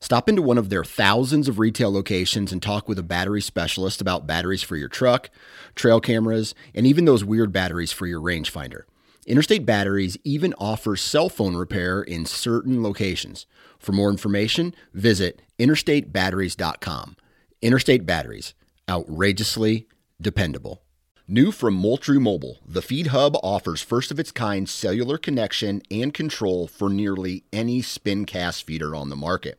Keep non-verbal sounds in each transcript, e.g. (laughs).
Stop into one of their thousands of retail locations and talk with a battery specialist about batteries for your truck, trail cameras, and even those weird batteries for your rangefinder. Interstate Batteries even offers cell phone repair in certain locations. For more information, visit interstatebatteries.com. Interstate Batteries, outrageously dependable. New from Moultrie Mobile, the Feed Hub offers first of its kind cellular connection and control for nearly any spin cast feeder on the market.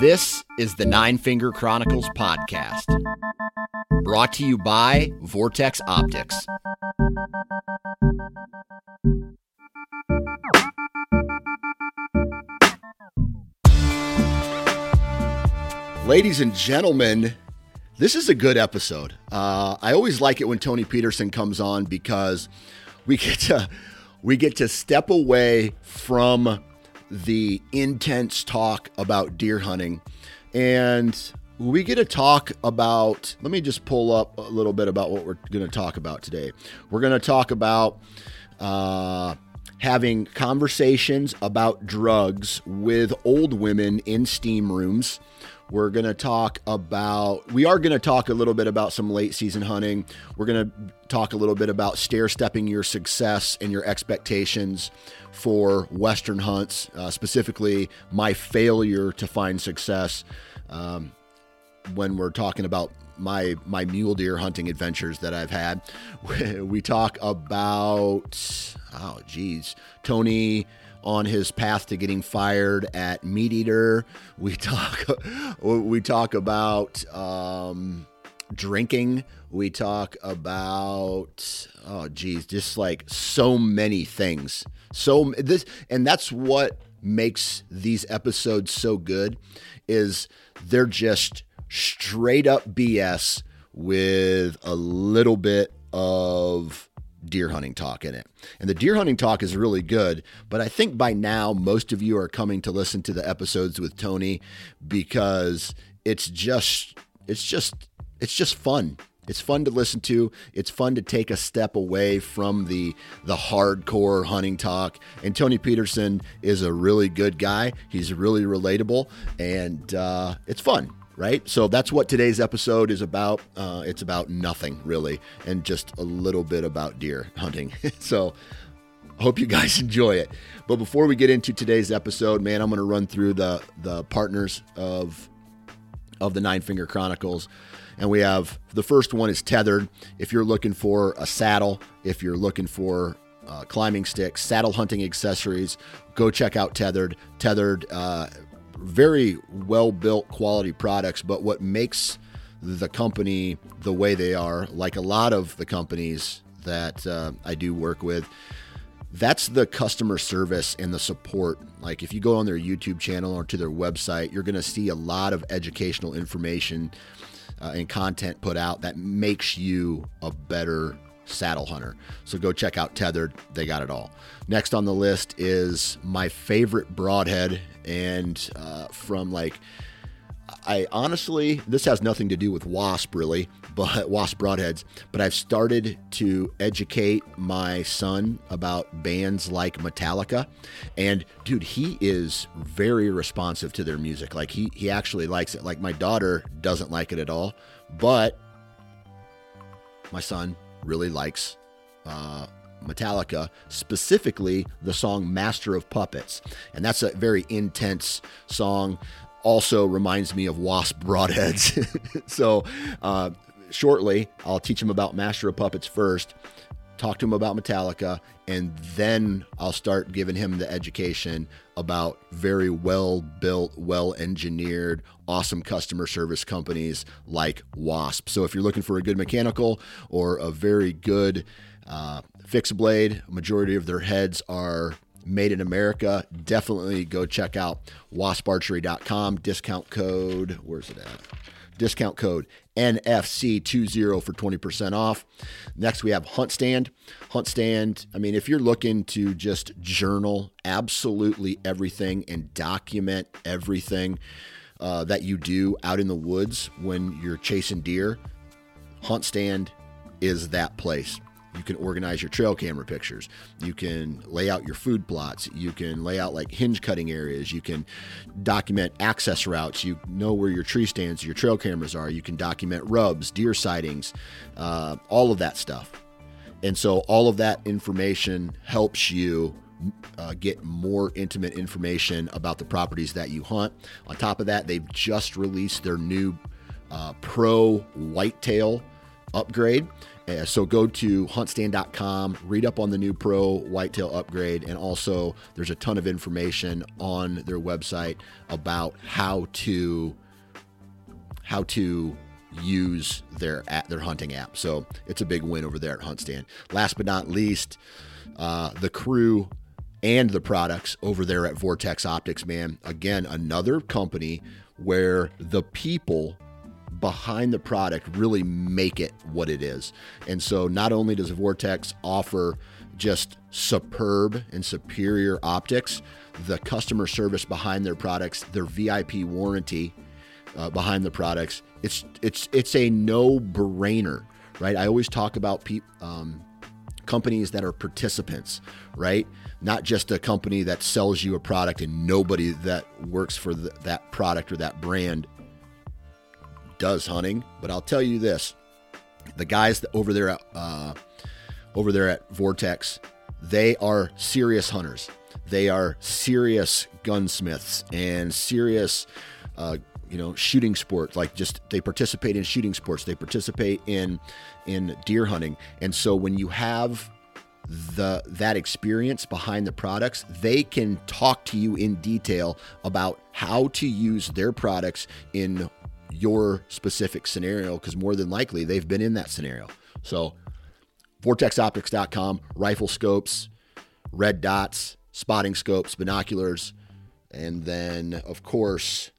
This is the Nine Finger Chronicles podcast, brought to you by Vortex Optics. Ladies and gentlemen, this is a good episode. Uh, I always like it when Tony Peterson comes on because we get to we get to step away from the intense talk about deer hunting. And we get to talk about, let me just pull up a little bit about what we're going to talk about today. We're going to talk about uh, having conversations about drugs with old women in steam rooms. We're going to talk about, we are going to talk a little bit about some late season hunting. We're going to talk a little bit about stair stepping your success and your expectations for Western hunts, uh, specifically my failure to find success um, when we're talking about my my mule deer hunting adventures that I've had. (laughs) We talk about oh geez, Tony on his path to getting fired at MeatEater. We (laughs) talk we talk about um, drinking. We talk about oh geez, just like so many things. So this and that's what makes these episodes so good is they're just straight up BS with a little bit of deer hunting talk in it. And the deer hunting talk is really good, but I think by now most of you are coming to listen to the episodes with Tony because it's just it's just it's just fun. It's fun to listen to. It's fun to take a step away from the the hardcore hunting talk. And Tony Peterson is a really good guy. He's really relatable, and uh, it's fun right? So that's what today's episode is about. Uh, it's about nothing really, and just a little bit about deer hunting. (laughs) so hope you guys (laughs) enjoy it. But before we get into today's episode, man, I'm going to run through the the partners of of the Nine Finger Chronicles. And we have the first one is tethered. If you're looking for a saddle, if you're looking for uh, climbing sticks, saddle hunting accessories, go check out Tethered. Tethered uh, very well built quality products, but what makes the company the way they are, like a lot of the companies that uh, I do work with, that's the customer service and the support. Like if you go on their YouTube channel or to their website, you're going to see a lot of educational information uh, and content put out that makes you a better saddle hunter. So go check out Tethered. They got it all. Next on the list is my favorite broadhead. And uh, from like, I honestly, this has nothing to do with wasp really, but (laughs) wasp broadheads. But I've started to educate my son about bands like Metallica, and dude, he is very responsive to their music. Like he he actually likes it. Like my daughter doesn't like it at all, but my son really likes uh, Metallica, specifically the song Master of Puppets. And that's a very intense song. Also reminds me of Wasp Broadheads. (laughs) so, uh, shortly, I'll teach him about Master of Puppets first. talk to him about Metallica, and then I'll start giving him the education about very well built, well engineered, awesome customer service companies like Wasp. So if you're looking for a good mechanical or a very good uh, fixed blade, majority of their heads are made in America. Definitely go check out wasparchery.com. Discount code, where's it at? Discount code NFC20 for 20% off. Next, we have HuntStand. Hunt Stand, I mean, if you're looking to just journal absolutely everything and document everything uh, that you do out in the woods when you're chasing deer, HuntStand is that place. You can organize your trail camera pictures. You can lay out your food plots. You can lay out like hinge cutting areas. You can document access routes. You know where your tree stands, your trail cameras are. You can document rubs, deer sightings, uh, all of that stuff. And so all of that information helps you uh, get more intimate information about the properties that you hunt. On top of that, they've just released their new uh, Pro Whitetail upgrade. Uh, so go to huntstand.com, read up on the new Pro Whitetail upgrade, and also there's a ton of information on their website about how to how to use their at their hunting app. So it's a big win over there at HuntStand. Last but not least, uh, the crew and the products over there at Vortex Optics. Man, again, another company where the people behind the product really make it what it is. And so not only does Vortex offer just superb and superior optics, the customer service behind their products, their VIP warranty uh, behind the products, it's it's it's a no-brainer, right? I always talk about pe- um, companies that are participants, right? Not just a company that sells you a product and nobody that works for the, that product or that brand does hunting, but I'll tell you this: the guys over there uh, over there at Vortex, they are serious hunters. They are serious gunsmiths and serious, uh, you know, shooting sports. Like just they participate in shooting sports. They participate in in deer hunting. And so when you have the that experience behind the products, they can talk to you in detail about how to use their products in your specific scenario because more than likely they've been in that scenario. So, vortexoptics.com, rifle scopes, red dots, spotting scopes, binoculars, and then, of course,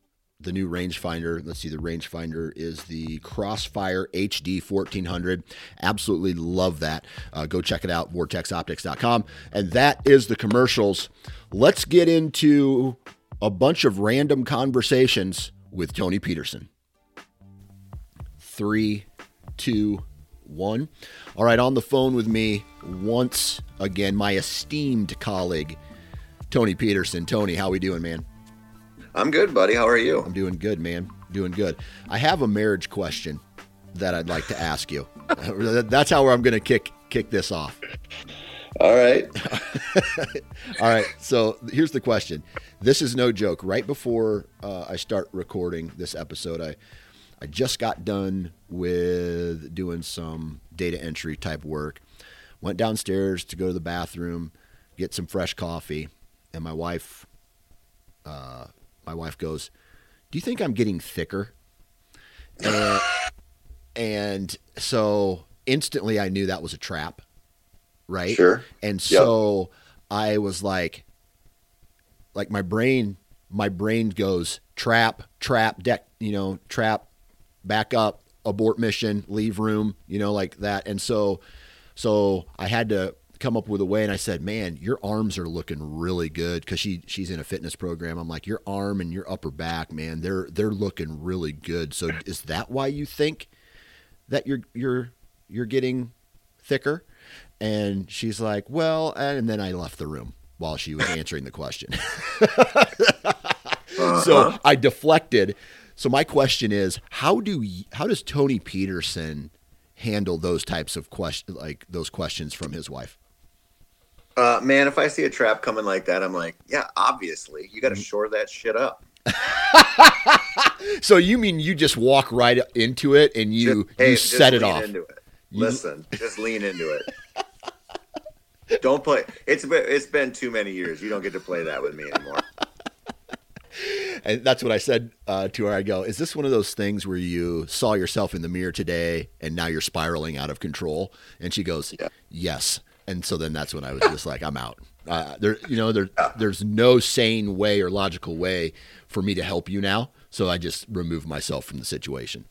the new rangefinder. Let's see, the rangefinder is the Crossfire HD 1400. Absolutely love that. Uh, go check it out, vortexoptics.com. And that is the commercials. Let's get into a bunch of random conversations with Tony Peterson three, two, one. All right, on the phone with me once again, my esteemed colleague, Tony Peterson. Tony, how are we doing, man? I'm good, buddy. How are you? I'm doing good, man. Doing good. I have a marriage question that I'd like to ask you. (laughs) That's how I'm going to kick kick this off. All right. (laughs) All right. So here's the question. This is no joke. Right before uh, I start recording this episode, I I just got done with doing some data entry type work. Went downstairs to go to the bathroom, get some fresh coffee, and my wife, uh, my wife goes, "Do you think I'm getting thicker?" And, and so instantly, I knew that was a trap, right? Sure. And so yep. I was like, like my brain, my brain goes trap, trap, deck, you know, trap, back up, abort mission, leave room, you know, like that. And so, so I had to come up with a way and I said, "Man, your arms are looking really good cuz she she's in a fitness program." I'm like, "Your arm and your upper back, man, they're they're looking really good." So is that why you think that you're you're you're getting thicker? And she's like, "Well," and then I left the room while she was answering the question. (laughs) uh-huh. So I deflected so my question is, how do how does Tony Peterson handle those types of questions, like those questions from his wife? Uh, man, if I see a trap coming like that, I'm like, yeah, obviously, you got to mm-hmm. shore that shit up. (laughs) so you mean you just walk right into it and you just, hey, you set it off? Into it. You... Listen, just lean into it. (laughs) Don't play. It's been it's been too many years. You don't get to play that with me anymore. (laughs) And that's what I said uh, to her. I go, "Is this one of those things where you saw yourself in the mirror today and now you're spiraling out of control?" And she goes, Yeah. "Yes." And so then that's when I was just like, "I'm out." Uh, there, you know, there, there's no sane way or logical way for me to help you now. So I just remove myself from the situation.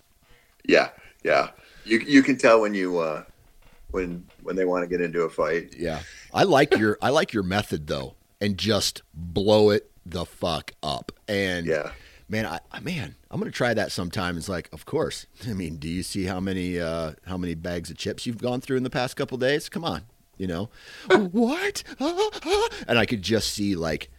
Yeah, yeah. You you can tell when you uh, when when they want to get into a fight. Yeah, I like your I like your method though, and just blow it the fuck up. And Yeah. man, I I- man, I'm gonna try that sometime. It's like, of course. (laughs) I mean, do you see how many uh, how many bags of chips you've gone through in the past couple days? Come on, you know (laughs) what? Ah, (laughs) ah. And I could just see like,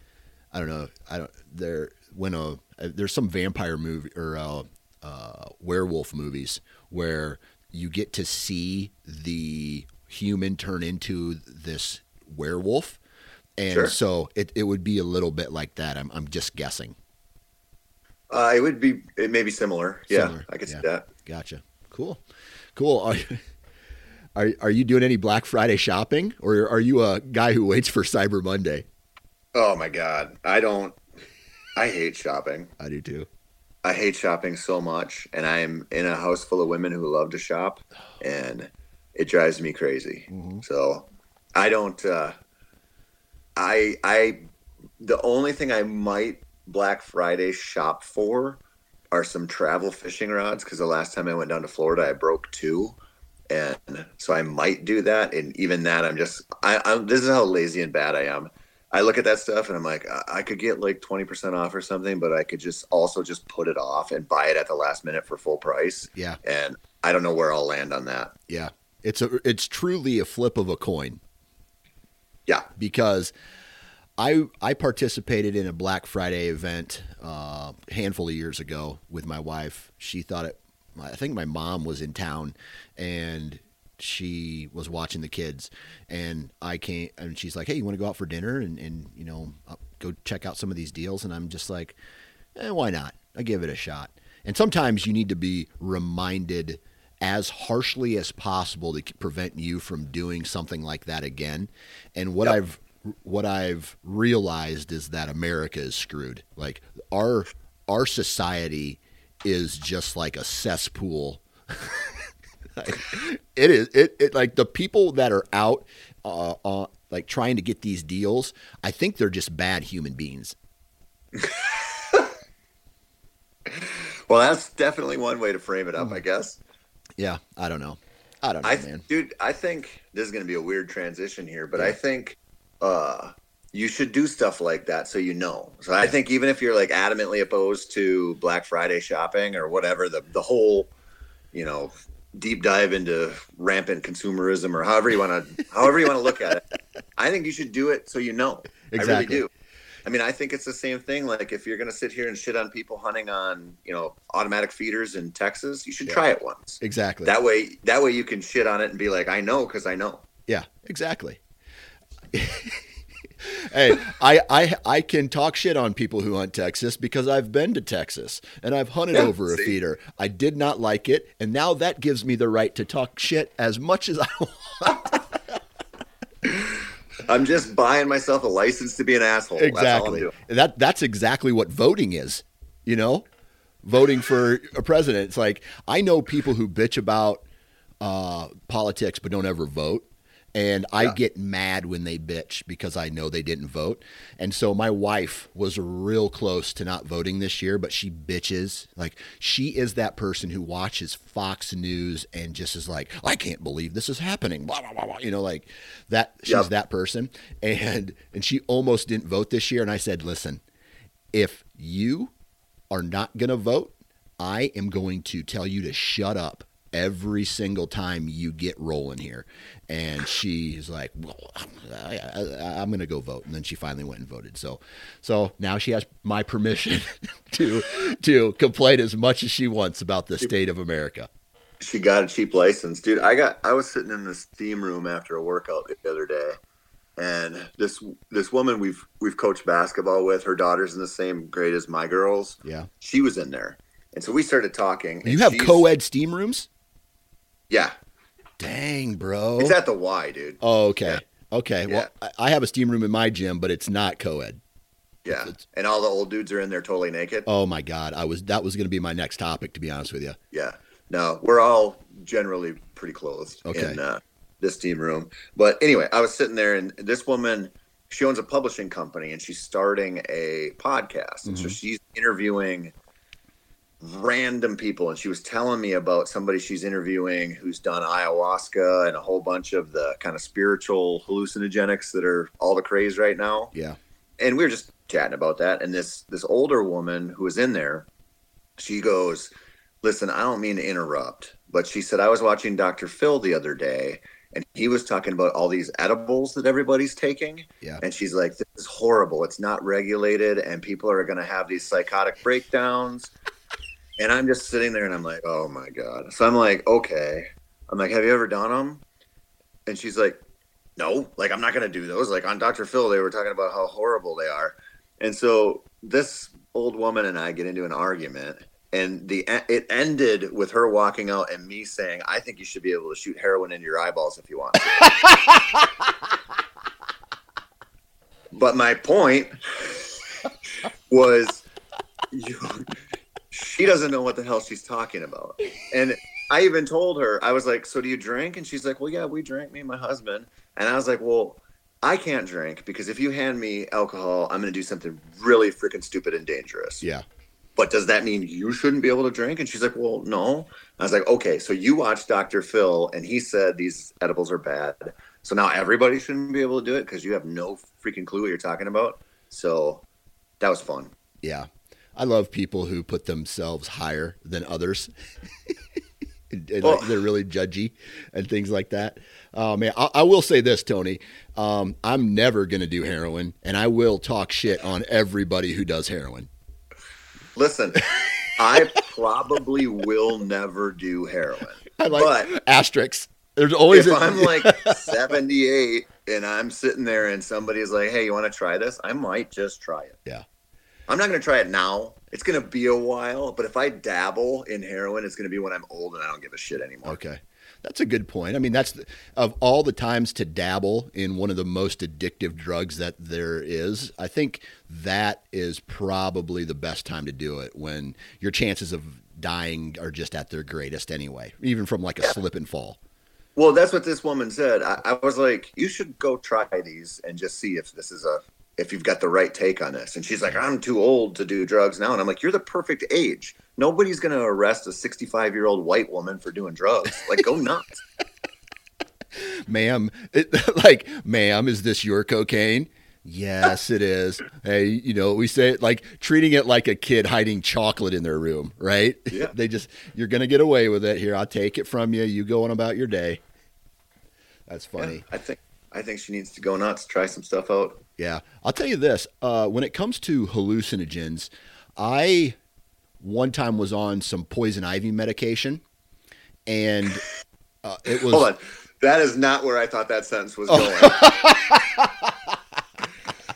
I don't know, I don't there when a uh, there's some vampire movie or uh, uh, werewolf movies where you get to see the human turn into this werewolf. And Sure. so it, it would be a little bit like that. I'm, I'm just guessing. Uh, it would be it may be similar. Yeah, I could see that. Gotcha. Cool. Cool. (laughs) Are, are, you doing any Black Friday shopping or are you a guy who waits for Cyber Monday? Oh my god, I don't. I hate shopping. I do too. I hate shopping so much, and I'm in a house full of women who love to shop, and it drives me crazy. So I don't. Uh, I I the only thing I might Black Friday shop for are some travel fishing rods because the last time I went down to Florida, I broke two, and so I might do that. And even that, I'm just I, I'm. This is how lazy and bad I am. I look at that stuff and I'm like, I- I could get like 20% off or something, but I could just also just put it off and buy it at the last minute for full price. Yeah. And I don't know where I'll land on that. Yeah. It's a, it's truly a flip of a coin Yeah. because I I participated in a Black Friday event uh, a handful of years ago with my wife. She thought it. I think my mom was in town, and she was watching the kids, and I came and she's like, "Hey, you want to go out for dinner and and you know uh, go check out some of these deals?" And I'm just like, eh, "Why not? I give it a shot." And sometimes you need to be reminded as harshly as possible to prevent you from doing something like that again. And what Yep. I've what I've realized is that America is screwed. Like our our society is just like a cesspool. (laughs) Like, it is it, it like the people that are out uh, uh like trying to get these deals, I think they're just bad human beings. (laughs) Well, that's definitely one way to frame it up, I guess. Yeah, I don't know. I don't know, I, man. dude, I think this is going to be a weird transition here, but I think uh, you should do stuff like that so you know. So I think even if you're like adamantly opposed to Black Friday shopping or whatever, the the whole, you know, deep dive into rampant consumerism or however you want to however you want to look at it, I think you should do it so you know. I Exactly. really do. I mean, I think it's the same thing. Like if you're going to sit here and shit on people hunting on, you know, automatic feeders in Texas, you should Yeah. try it once. Exactly. That way, that way you can shit on it and be like, I know because I know. Yeah, exactly. (laughs) hey, I, I I can talk shit on people who hunt Texas because I've been to Texas and I've hunted Yeah, over a see? feeder. I did not like it, and now that gives me the right to talk shit as much as I want. I'm just buying myself a license to be an asshole. That's exactly. doing. That that's exactly what voting is. You know, voting for a president. It's like I know people who bitch about uh, politics but don't ever vote. And I Yeah. get mad when they bitch because I know they didn't vote. And so my wife was real close to not voting this year, but she bitches. Like she is that person who watches Fox News and just is like, I can't believe this is happening. Blah blah blah. blah. You know, like that. She's Yep. that person. And and she almost didn't vote this year. And I said, listen, if you are not going to vote, I am going to tell you to shut up every single time you get rolling here. And she's like, well, I, I, I'm going to go vote. And then she finally went and voted. So, so now she has my permission (laughs) to to complain as much as she wants about the state of America. She got a cheap license, dude. I got. I was sitting in the steam room after a workout the other day, and this this woman we've we've coached basketball with. Her daughter's in the same grade as my girls. Yeah. She was in there, and so we started talking. You have co-ed steam rooms? Yeah, Dang, bro. it's at the Y, dude. Oh, okay. Yeah. Okay. Well, I I have a steam room in my gym, but it's not co-ed. Yeah, It's- and all the old dudes are in there totally naked. Oh my God, I was that was going to be my next topic, to be honest with you. Yeah. No, we're all generally pretty clothed Okay. in uh, this steam room. But anyway, I was sitting there, and this woman, she owns a publishing company, and she's starting a podcast, and so Mhm. she's interviewing random people, and she was telling me about somebody she's interviewing who's done ayahuasca and a whole bunch of the kind of spiritual hallucinogenics that are all the craze right now Yeah. and we were just chatting about that and this this older woman who was in there she goes listen i don't mean to interrupt but she said i was watching dr phil the other day and he was talking about all these edibles that everybody's taking Yeah. and she's like this is horrible it's not regulated and people are going to have these psychotic breakdowns and i'm just sitting there and i'm like oh my god so i'm like okay i'm like have you ever done them and she's like no, like I'm not gonna do those. Like on Dr. Phil, they were talking about how horrible they are, and so this old woman and I get into an argument, and the it ended with her walking out and me saying, "I think you should be able to shoot heroin into your eyeballs if you want." (laughs) but my point was, you, she doesn't know what the hell she's talking about, and. I even told her, I was like, So do you drink? And she's like, Well, yeah, we drink, me and my husband. And I was like, Well, I can't drink because if you hand me alcohol, I'm going to do something really freaking stupid and dangerous. Yeah. But does that mean you shouldn't be able to drink? And she's like, Well, no. I was like, Okay, so you watched Dr. Phil and he said these edibles are bad. So now everybody shouldn't be able to do it because you have no freaking clue what you're talking about. So that was fun. Yeah. I love people who put themselves higher than others. (laughs) and, and, like, they're really judgy and things like that. Oh man, I, I will say this, Tony. Um, I'm never going to do heroin, and I will talk shit on everybody who does heroin. Listen, (laughs) I probably will never do heroin. I like But- asterisks. There's always if a- I'm (laughs) like 78 and I'm sitting there and somebody's like, "Hey, you want to try this?" I might just try it. Yeah. I'm not going to try it now. It's going to be a while, but if I dabble in heroin, it's going to be when I'm old and I don't give a shit anymore. Okay. That's a good point. I mean, that's the, of all the times to dabble in one of the most addictive drugs that there is. I think that is probably the best time to do it when your chances of dying are just at their greatest anyway, even from like a slip and fall. Well, that's what this woman said. I, I was like, "You should go try these and just see if this is a if you've got the right take on this." And she's like, "I'm too old to do drugs now." And I'm like, "You're the perfect age. Nobody's going to arrest a 65 year old white woman for doing drugs. Like, go nuts." (laughs) Ma'am, it, (laughs) like, ma'am, is this your cocaine? Yes, it is. Hey, you know, we say it like treating it like a kid hiding chocolate in their room, right? Yeah. (laughs) they just, you're going to get away with it. Here, I'll take it from you. You go on about your day. That's funny. Yeah, I think I think she needs to go nuts, try some stuff out. Yeah. I'll tell you this uh, when it comes to hallucinogens, I one time was on some poison ivy medication and uh, it was. (laughs) Hold on. That is not where I thought that sentence was Oh. going.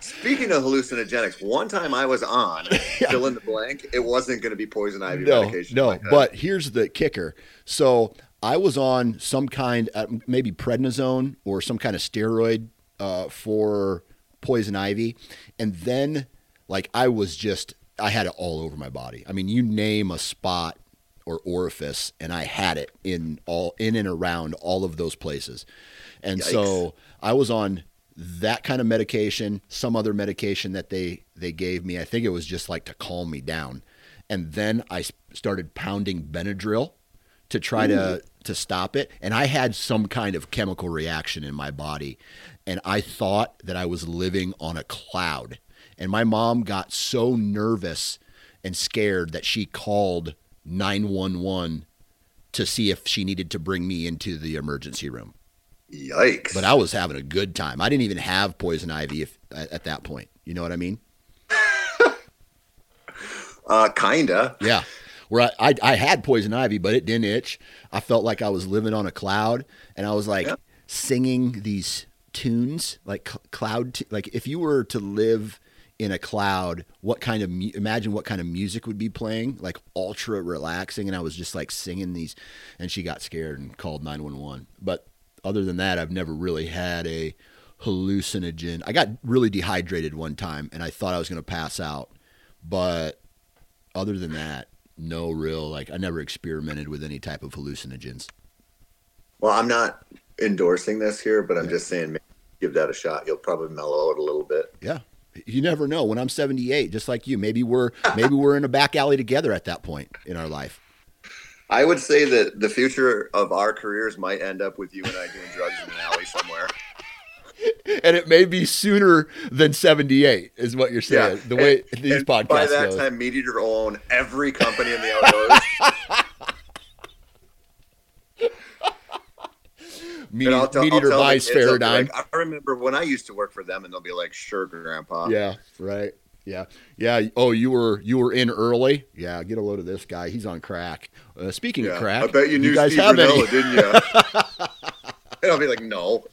Speaking of hallucinogenics, one time I was on (laughs) fill in the blank. It wasn't going to be poison ivy no, medication. no. like. But here's the kicker. So I was on some kind, uh, maybe prednisone or some kind of steroid uh, for poison ivy, and then like I was just, I had it all over my body. I mean, you name a spot or orifice, and I had it in all in and around all of those places, and so I was on that kind of medication, some other medication that they they gave me. I think it was just like to calm me down, and then I started pounding Benadryl to try to to stop it, and I had some kind of chemical reaction in my body, and I thought that I was living on a cloud, and my mom got so nervous and scared that she called nine one one to see if she needed to bring me into the emergency room. Yikes. But I was having a good time. I didn't even have poison ivy if, at, at that point. You know what I mean? (laughs) uh, kinda. Yeah. Where I, I, I had poison ivy, but it didn't itch. I felt like I was living on a cloud, and I was like Yeah. singing these tunes, like cl- cloud. T- like if you were to live in a cloud, what kind of mu- imagine what kind of music would be playing? Like ultra relaxing, and I was just like singing these, and she got scared and called nine one one. But other than that, I've never really had a hallucinogen. I got really dehydrated one time and I thought I was going to pass out. But other than that, no real like I never experimented with any type of hallucinogens. Well, I'm not endorsing this here, but I'm yeah. just saying give that a shot. You'll probably mellow out a little bit. Yeah. You never know. When I'm 78, just like you, maybe we're (laughs) maybe we're in a back alley together at that point in our life. I would say that the future of our careers might end up with you and I doing drugs in an alley somewhere. (laughs) and it may be sooner than 78 is what you're saying yeah. the way and, these and podcasts by that goes. time MeatEater own every company in the outdoors (laughs) Meat, I'll tell, MeatEater buys Faraday. Like, I remember when I used to work for them, and they'll be like, "Sure, Grandpa." Yeah, right. Yeah, yeah. Oh, you were you were in early. Yeah, get a load of this guy. He's on crack. Uh, speaking yeah. of crack, I bet you knew you guys Steve Rinella, didn't you? (laughs) (laughs) and I'll be like, "No."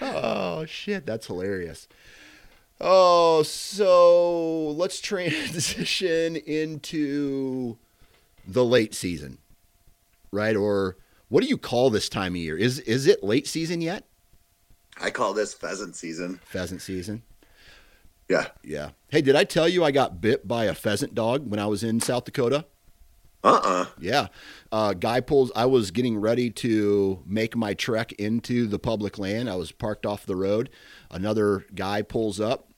oh shit, that's hilarious. Oh, so let's transition into the late season, right? Or what do you call this time of year? Is is it late season yet? I call this pheasant season. Pheasant season. Yeah. Yeah. Hey, did I tell you I got bit by a pheasant dog when I was in South Dakota? Uh-uh. Yeah. Uh, guy pulls. I was getting ready to make my trek into the public land. I was parked off the road. Another guy pulls up,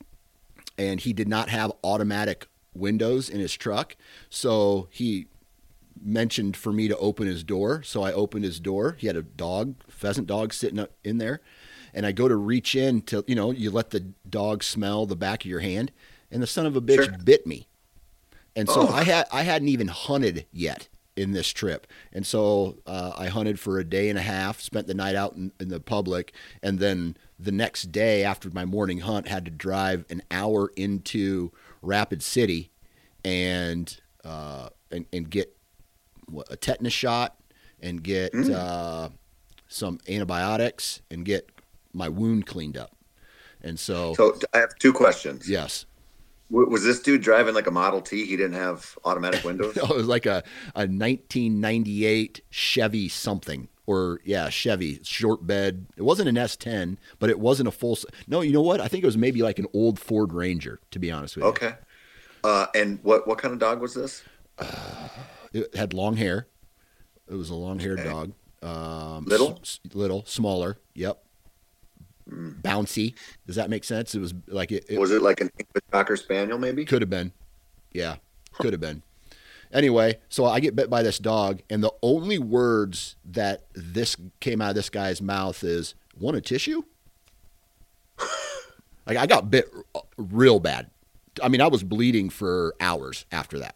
and he did not have automatic windows in his truck, so he mentioned for me to open his door. So I opened his door. He had a dog, pheasant dog, sitting up in there. And I go to reach in to, you know, you let the dog smell the back of your hand, and the son of a bitch sure. bit me. And so oh. I had I hadn't even hunted yet in this trip, and so uh, I hunted for a day and a half, spent the night out in, in the public, and then the next day after my morning hunt, had to drive an hour into Rapid City, and uh, and, and get a tetanus shot and get mm. uh, some antibiotics and get my wound cleaned up. And so, so I have two questions. Yes. Was this dude driving like a Model T? He didn't have automatic windows. (laughs) no, it was like a, a 1998 Chevy something, or yeah, Chevy short bed. It wasn't an S10, but it wasn't a full. No, you know what? I think it was maybe like an old Ford Ranger. To be honest with you. Okay. Uh, and what what kind of dog was this? Uh, it had long hair. It was a long haired okay. dog. Um, little, s- little, smaller. Yep. Mm. Bouncy. Does that make sense? It was like it. it was it like an English Cocker Spaniel, maybe? Could have been. Yeah, could have been. Anyway, so I get bit by this dog, and the only words that this came out of this guy's mouth is, "Want a tissue?" (laughs) like I got bit real bad. I mean, I was bleeding for hours after that.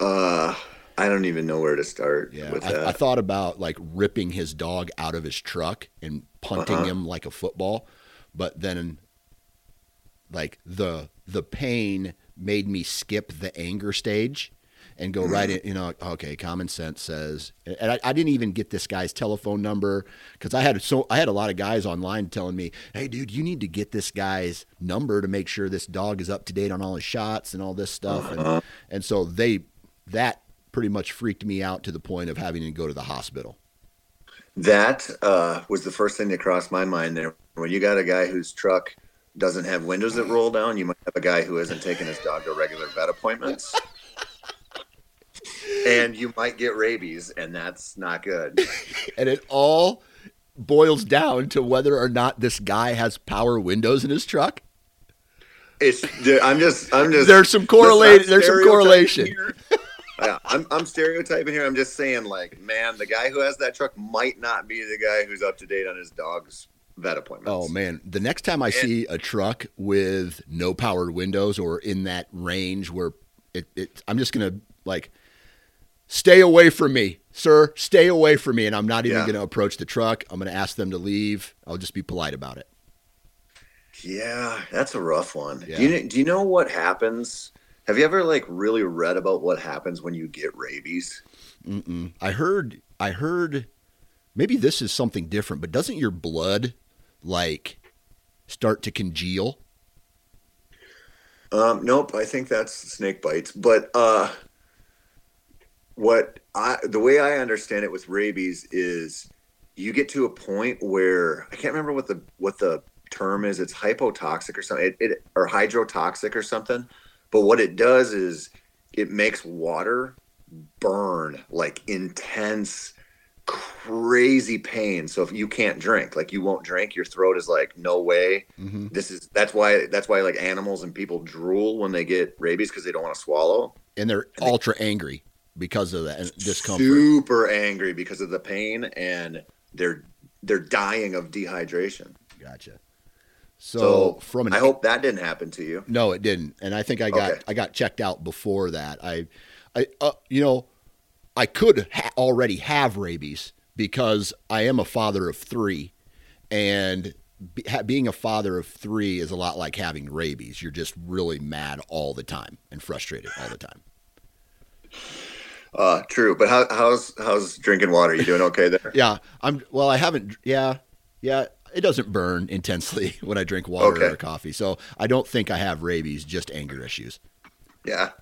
Uh, I don't even know where to start yeah, with I, that. I thought about like ripping his dog out of his truck and punting uh-huh. him like a football, but then like the the pain made me skip the anger stage and go mm-hmm. right in. You know, okay, common sense says, and I, I didn't even get this guy's telephone number because I had so I had a lot of guys online telling me, "Hey, dude, you need to get this guy's number to make sure this dog is up to date on all his shots and all this stuff." Uh-huh. And and so they that pretty much freaked me out to the point of having to go to the hospital. That uh, was the first thing that crossed my mind there. When you got a guy whose truck doesn't have windows that roll down, you might have a guy who isn't taking his dog to regular vet appointments. (laughs) and you might get rabies, and that's not good. (laughs) and it all boils down to whether or not this guy has power windows in his truck. It's I'm just I'm just there's some correlate there's some correlation. (laughs) yeah, I'm I'm stereotyping here. I'm just saying like, man, the guy who has that truck might not be the guy who's up to date on his dog's vet appointments. Oh man, the next time I and, see a truck with no powered windows or in that range where it, it I'm just gonna like stay away from me, sir. Stay away from me, and I'm not even yeah. gonna approach the truck. I'm gonna ask them to leave. I'll just be polite about it. Yeah, that's a rough one. Yeah. Do you do you know what happens? Have you ever like really read about what happens when you get rabies? Mm-mm. I heard. I heard. Maybe this is something different, but doesn't your blood like start to congeal? Um, nope. I think that's snake bites. But uh, what I the way I understand it with rabies is you get to a point where I can't remember what the what the term is. It's hypotoxic or something, it, it or hydrotoxic or something. But what it does is it makes water burn like intense crazy pain. So if you can't drink like you won't drink your throat is like no way. Mm-hmm. this is that's why that's why like animals and people drool when they get rabies because they don't want to swallow. And they're and ultra they, angry because of that discomfort. Super angry because of the pain and they're they're dying of dehydration. Gotcha so, so from an, I hope that didn't happen to you. No, it didn't. And I think I got okay. I got checked out before that. I I uh, you know, I could ha- already have rabies because I am a father of 3 and be, ha- being a father of 3 is a lot like having rabies. You're just really mad all the time and frustrated all the time. Uh, true, but how, how's how's drinking water? You doing okay there? (laughs) yeah, I'm. Well, I haven't. Yeah, yeah it doesn't burn intensely (laughs) when I drink water okay. or coffee. So I don't think I have rabies, just anger issues. Yeah. (laughs)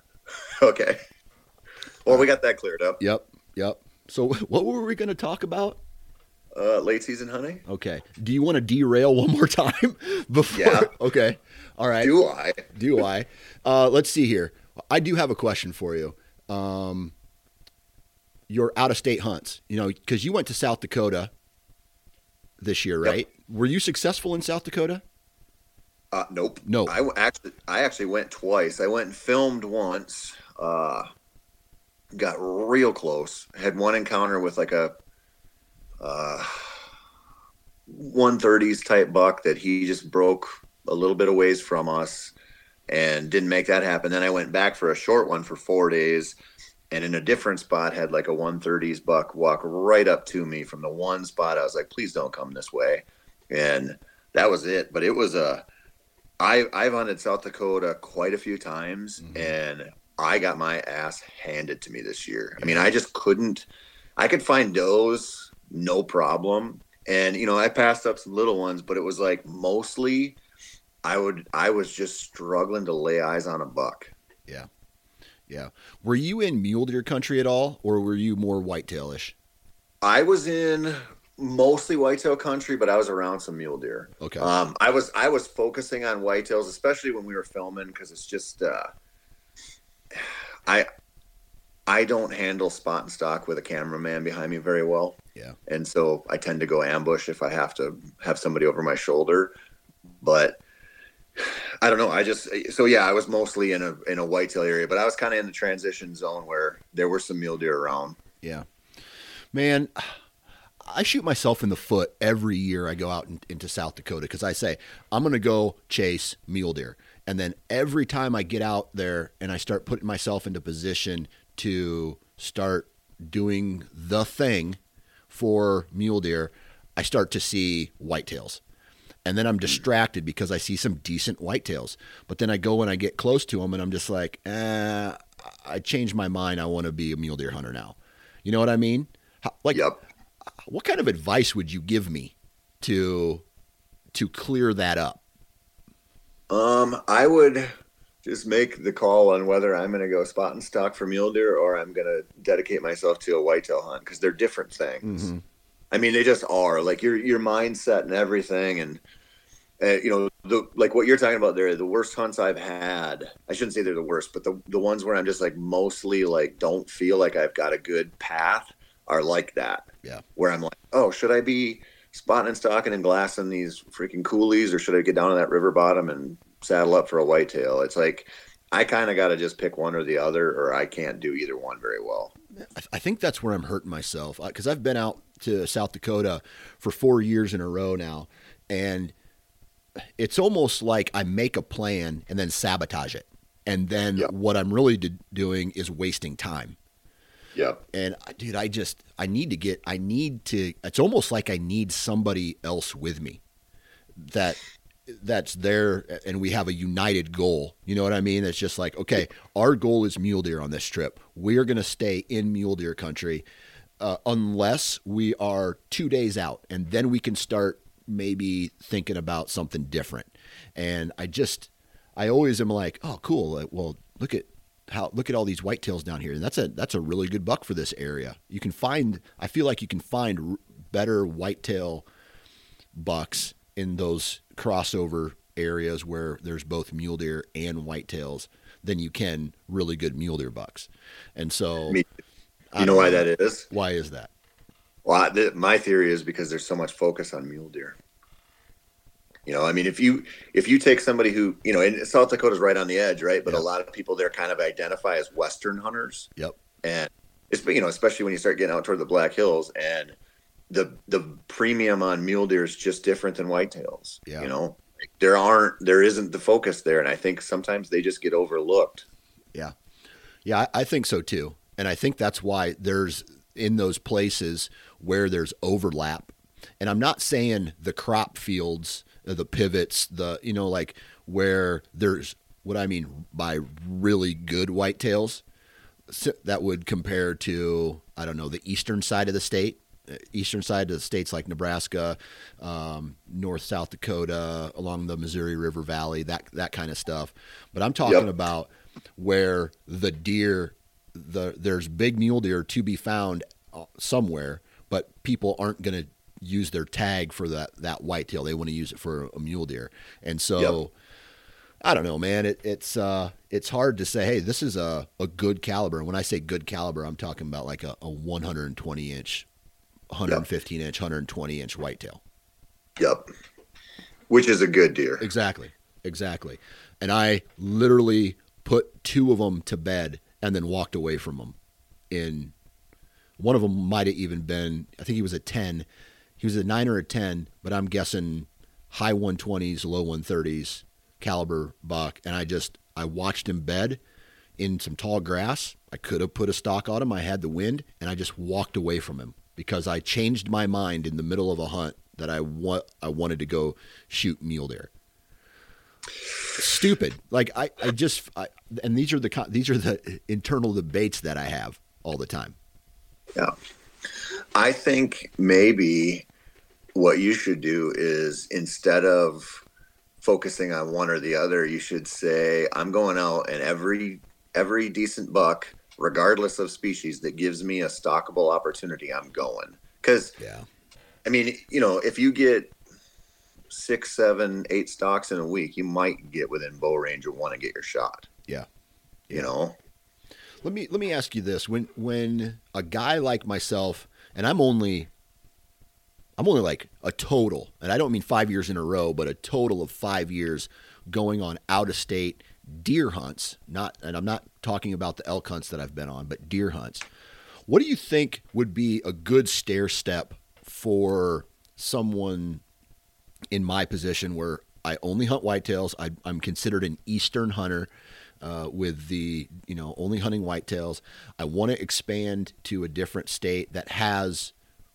Okay. Well, we got that cleared up. Yep. Yep. So (laughs) what were we going to talk about? Uh, late season honey. Okay. Do you want to derail one more time before? Yeah. Okay. All right. Do I? Do I? Uh, let's see here. I do have a question for you. Um, your out of state hunts, you know, because you went to South Dakota this year, right? Were you successful in South Dakota? Uh, nope. No. I actually, I actually went twice. I went and filmed once. Uh, got real close. Had one encounter with like a uh, 130s type buck that he just broke a little bit of ways from us and didn't make that happen. Then I went back for a short one for four days and in a different spot had like a 130s buck walk right up to me from the one spot. I was like, please don't come this way. And that was it. But it was a, I, I've hunted South Dakota quite a few times mm-hmm. and I got my ass handed to me this year. I mean, I just couldn't, I could find does no problem. And, you know, I passed up some little ones, but it was like mostly I would, I was just struggling to lay eyes on a buck. Yeah. Yeah. Were you in mule deer country at all, or were you more whitetailish? I was in mostly whitetail country, but I was around some mule deer. Okay. Um, I was I was focusing on whitetails, especially when we were filming, because it's just uh, (sighs) I I don't handle spot and stock with a cameraman behind me very well. Yeah. And so I tend to go ambush if I have to have somebody over my shoulder. But (sighs) I don't know. I just so yeah, I was mostly in a in a whitetail area, but I was kind of in the transition zone where there were some mule deer around. Yeah, man, I shoot myself in the foot every year I go out in, into South Dakota because I say I'm going to go chase mule deer, and then every time I get out there and I start putting myself into position to start doing the thing for mule deer, I start to see whitetails and then I'm distracted because I see some decent whitetails. But then I go and I get close to them, and I'm just like, eh, I changed my mind. I want to be a mule deer hunter now. You know what I mean? How, like, yep. What kind of advice would you give me to to clear that up? Um, I would just make the call on whether I'm going to go spot and stock for mule deer or I'm going to dedicate myself to a whitetail hunt because they're different things. Mm-hmm. I mean, they just are like your your mindset and everything, and uh, you know, the like what you're talking about there. The worst hunts I've had, I shouldn't say they're the worst, but the the ones where I'm just like mostly like don't feel like I've got a good path are like that. Yeah, where I'm like, oh, should I be spotting and stalking and glassing these freaking coulees, or should I get down to that river bottom and saddle up for a whitetail? It's like I kind of got to just pick one or the other, or I can't do either one very well. I think that's where I'm hurting myself uh, because I've been out to South Dakota for four years in a row now, and it's almost like I make a plan and then sabotage it, and then yep. what I'm really doing is wasting time. Yeah. And dude, I just I need to get I need to. It's almost like I need somebody else with me that that's there and we have a united goal. You know what I mean? It's just like, okay, our goal is mule deer on this trip. We're going to stay in mule deer country uh, unless we are two days out, and then we can start maybe thinking about something different. And I just, I always am like, oh, cool. Well, look at how look at all these whitetails down here, and that's a that's a really good buck for this area. You can find, I feel like you can find better whitetail bucks in those crossover areas where there's both mule deer and whitetails than you can really good mule deer bucks. And so, you know why that is? Why is that? Well, I, th- my theory is because there's so much focus on mule deer. You know, I mean, if you if you take somebody who you know, and South Dakota's right on the edge, right? But Yeah. a lot of people there kind of identify as Western hunters, Yep. and it's you know, especially when you start getting out toward the Black Hills, and the the premium on mule deer is just different than whitetails. Yeah. You know, there aren't there isn't the focus there, and I think sometimes they just get overlooked. Yeah. Yeah, I, I think so too. And I think that's why there's in those places where there's overlap. And I'm not saying the crop fields, the pivots, the, you know, like where there's what I mean by really good whitetails that would compare to, I don't know, the eastern side of the state. uh, Eastern side of the states like Nebraska, um, North South Dakota, along the Missouri River Valley, that that kind of stuff. But I'm talking Yep. about where the deer, the there's big mule deer to be found uh, somewhere, but people aren't going to use their tag for that that whitetail. They want to use it for a mule deer, and so. Yep. I don't know, man. It, it's uh, it's hard to say. Hey, this is a, a good caliber. And when I say good caliber, I'm talking about like a, a 120 inch, 115 inch, 120 inch whitetail. Yep. Which is a good deer. Exactly, exactly. And I literally put two of them to bed and then walked away from them. In one of them might have even been, I think he was a 10. He was a nine or a 10, but I'm guessing high 120s, low 130s caliber buck. And I just, I watched him bed in some tall grass. I could have put a stock on him. I had the wind and I just walked away from him because I changed my mind in the middle of a hunt that I want, I wanted to go shoot mule deer stupid. Like I, I just, I, and these are the these are the internal debates that I have all the time. Yeah. I think maybe what you should do is instead of focusing on one or the other, you should say, I'm going out and every every decent buck, regardless of species, that gives me a stockable opportunity, I'm going. Because Yeah, I mean, you know, if you get six, seven, eight stocks in a week, you might get within bow range of one to get your shot. yeah. You know? Let me let me ask you this: when when a guy like myself, and I'm only, I'm only like a total, and I don't mean five years in a row, but a total of five years going on out of state deer hunts. Not, and I'm not talking about the elk hunts that I've been on, but deer hunts. What do you think would be a good stair step for someone in my position where I only hunt whitetails? I, I'm considered an eastern hunter uh, with the you know only hunting whitetails. I want to expand to a different state that has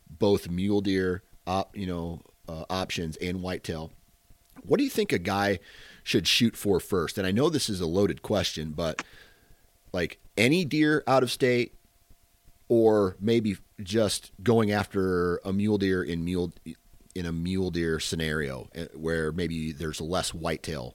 both mule deer, op, you know, uh, options and whitetail. What do you think a guy should shoot for first? And I know this is a loaded question, but like any deer out of state, or maybe just going after a mule deer in mule in a mule deer scenario eh, where maybe there's less whitetail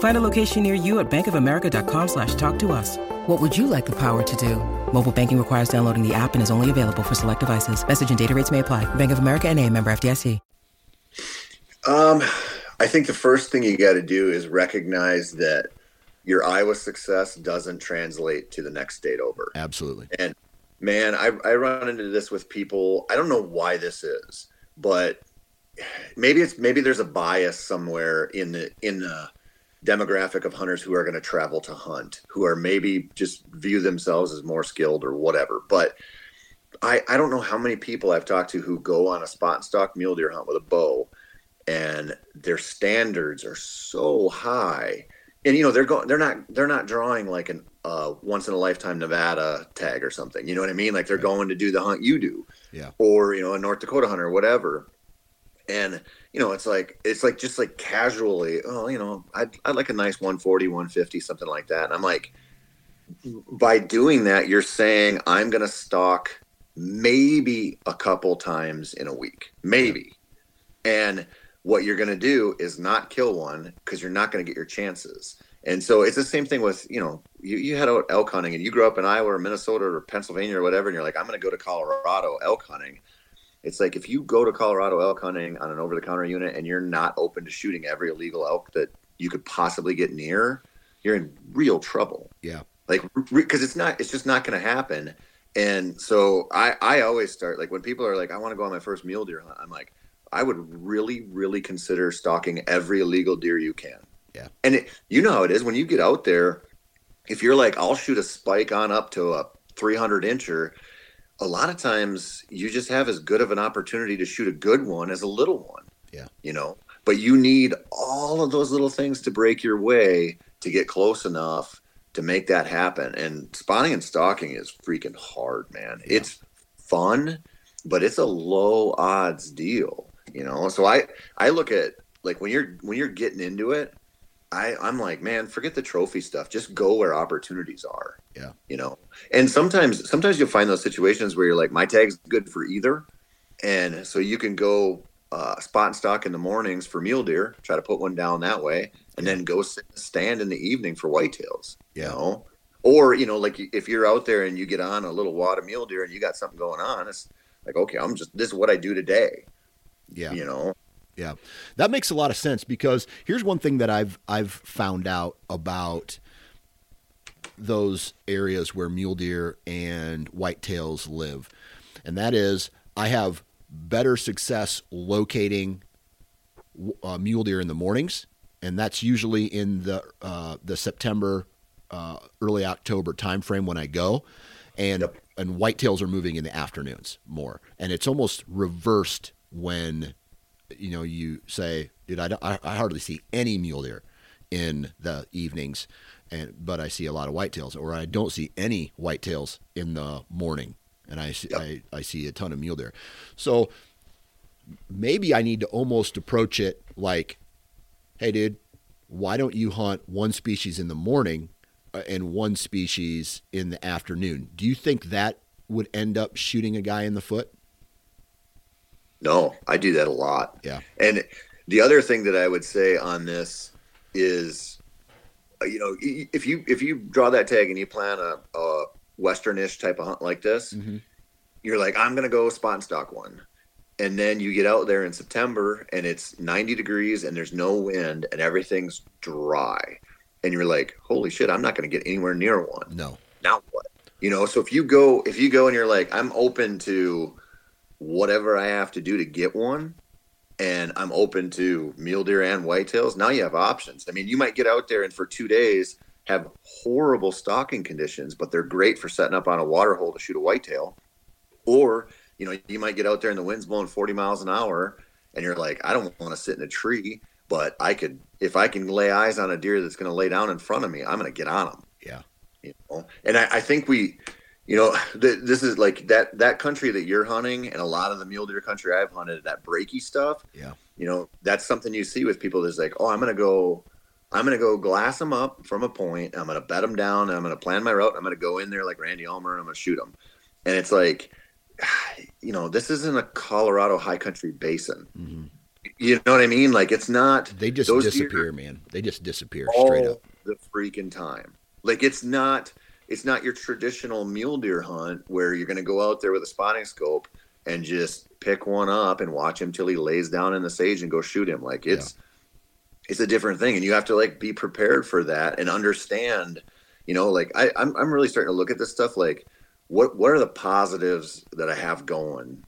Find a location near you at bankofamerica.com slash talk to us. What would you like the power to do? Mobile banking requires downloading the app and is only available for select devices. Message and data rates may apply. Bank of America and a member FDIC. Um, I think the first thing you got to do is recognize that your Iowa success doesn't translate to the next state over. Absolutely. And man, I, I run into this with people. I don't know why this is, but maybe it's maybe there's a bias somewhere in the in the demographic of hunters who are going to travel to hunt, who are maybe just view themselves as more skilled or whatever. But I I don't know how many people I've talked to who go on a spot and stock mule deer hunt with a bow, and their standards are so high and you know they're going they're not they're not drawing like an uh, once in a lifetime Nevada tag or something. You know what I mean? Like they're going to do the hunt you do, Yeah. or you know a North Dakota hunter or whatever. And you know, it's like it's like just like casually, oh, you know, I'd, I'd like a nice 140, 150, something like that. And I'm like, by doing that, you're saying I'm to stalk maybe a couple times in a week, maybe. And what you're to do is not kill one because you're not to get your chances. And so it's the same thing with, you know, you, you head out elk hunting and you grew up in Iowa or Minnesota or Pennsylvania or whatever, and you're like, I'm going to go to Colorado elk hunting. It's like if you go to Colorado elk hunting on an over the counter unit and you're not open to shooting every illegal elk that you could possibly get near, you're in real trouble. Yeah. Like, because it's not, it's just not going to happen. And so I, I always start like when people are like, I want to go on my first mule deer hunt. I'm like, I would really, really consider stalking every illegal deer you can. Yeah. And it, you know how it is when you get out there, if you're like, I'll shoot a spike on up to a 300 incher, a lot of times you just have as good of an opportunity to shoot a good one as a little one. Yeah. You know, but you need all of those little things to break your way to get close enough to make that happen. And spotting and stalking is freaking hard, man. Yeah. It's fun, but it's a low odds deal, you know? So I, I look at like when you're, when you're getting into it, I, I'm like, man, forget the trophy stuff. Just go where opportunities are. Yeah. You know, and sometimes, sometimes you'll find those situations where you're like, my tag's good for either. And so you can go uh, spot and stock in the mornings for mule deer, try to put one down that way, and then go sit, stand in the evening for whitetails. Yeah. You know? Or, you know, like if you're out there and you get on a little wad of mule deer and you got something going on, it's like, okay, I'm just, this is what I do today. Yeah. You know? Yeah, that makes a lot of sense because here's one thing that I've I've found out about those areas where mule deer and whitetails live, and that is I have better success locating uh, mule deer in the mornings, and that's usually in the uh, the September, uh, early October timeframe when I go, and Yep. and whitetails are moving in the afternoons more, and it's almost reversed when you know, you say, dude, I, don't- I, I hardly see any mule deer in the evenings, and but I see a lot of whitetails, or I don't see any whitetails in the morning, and I see, Yep. I, I see a ton of mule deer. So maybe I need to almost approach it like, hey, dude, why don't you hunt one species in the morning uh, and one species in the afternoon? Do you think that would end up shooting a guy in the foot? No, I do that a lot. Yeah. And the other thing that I would say on this is, uh, you know, if you if you draw that tag and you plan a, a westernish type of hunt like this, Mhm. you're like, I'm gonna go spot and stock one, and then you get out there in September and it's 90 degrees and there's no wind and everything's dry, and you're like, holy shit, I'm not gonna get anywhere near one No. now what you know so if you go if you go and you're like i'm open to whatever i have to do to get one and i'm open to mule deer and whitetails now you have options. I mean you might get out there and for two days have horrible stalking conditions but they're great for setting up on a water hole to shoot a whitetail. Or you know you might get out there and the wind's blowing 40 miles an hour and you're like i don't want to sit in a tree but i could if i can lay eyes on a deer that's going to lay down in front of me i'm going to get on them Yeah. you know? And i, I think we you know (sighs) th- this is like that that country that you're hunting and a lot of the mule deer country i've hunted that breaky stuff Yeah. you know that's something you see with people that's like oh i'm gonna go i'm gonna go glass them up from a point i'm gonna bet them down i'm gonna plan my route i'm gonna go in there like randy Ulmer, and i'm gonna shoot them and it's like (sighs) you know this isn't a colorado high country basin hmm you know what i mean like it's not They just disappear, man. They just disappear straight up. the freaking time. Like it's not it's not your traditional mule deer hunt where you're going to go out there with a spotting scope and just pick one up and watch him till he lays down in the sage and go shoot him. Like it's it's a different thing, and you have to like be prepared for that and understand. You know, like I, I'm I'm really starting to look at this stuff like what what are the positives that I have going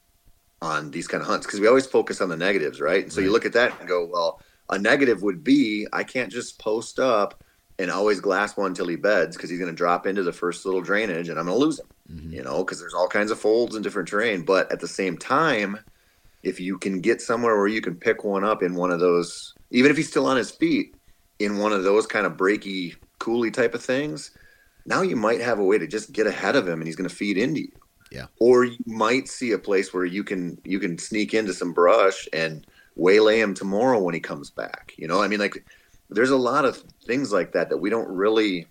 on these kind of hunts because we always focus on the negatives, right? And so you look at that and go, well, a negative would be I can't just post up and always glass one till he beds because he's going to drop into the first little drainage and I'm going to lose him, Mhm. you know, because there's all kinds of folds and different terrain. But at the same time, if you can get somewhere where you can pick one up in one of those, even if he's still on his feet, in one of those kind of breaky, coulee type of things, now you might have a way to just get ahead of him and he's going to feed into you. Yeah. Or you might see a place where you can you can sneak into some brush and waylay him tomorrow when he comes back. You know, I mean, like there's a lot of things like that that we don't really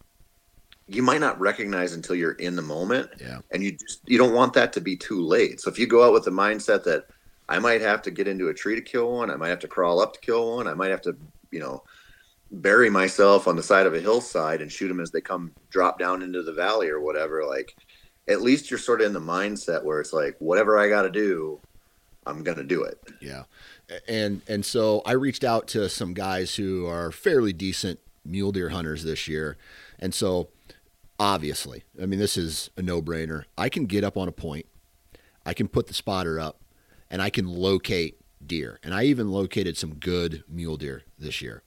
you might not recognize until you're in the moment. Yeah. And you just you don't want that to be too late. So if you go out with the mindset that I might have to get into a tree to kill one, I might have to crawl up to kill one, I might have to, you know, bury myself on the side of a hillside and shoot them as they come drop down into the valley or whatever, like at least you're sort of in the mindset where it's like whatever I got to do, I'm going to do it. Yeah. And and so I reached out to some guys who are fairly decent mule deer hunters this year. And so obviously, I mean this is a no-brainer. I can get up on a point. I can put the spotter up and I can locate deer. And I even located some good mule deer this year.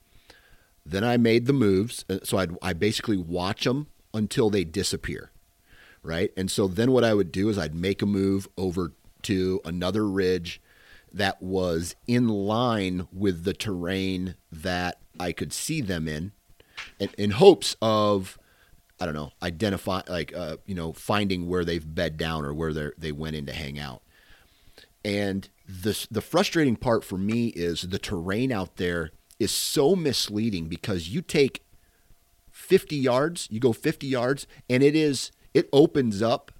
Then I made the moves. Uh, so I'd, I basically watch them until they disappear. Right. And so then what I would do is I'd make a move over to another ridge that was in line with the terrain that I could see them in, in, in hopes of, I don't know, identify like uh, you know finding where they've bed down or where they they went in to hang out. And the the frustrating part for me is the terrain out there is so misleading because you take 50 yards, you go 50 yards, and it is it opens up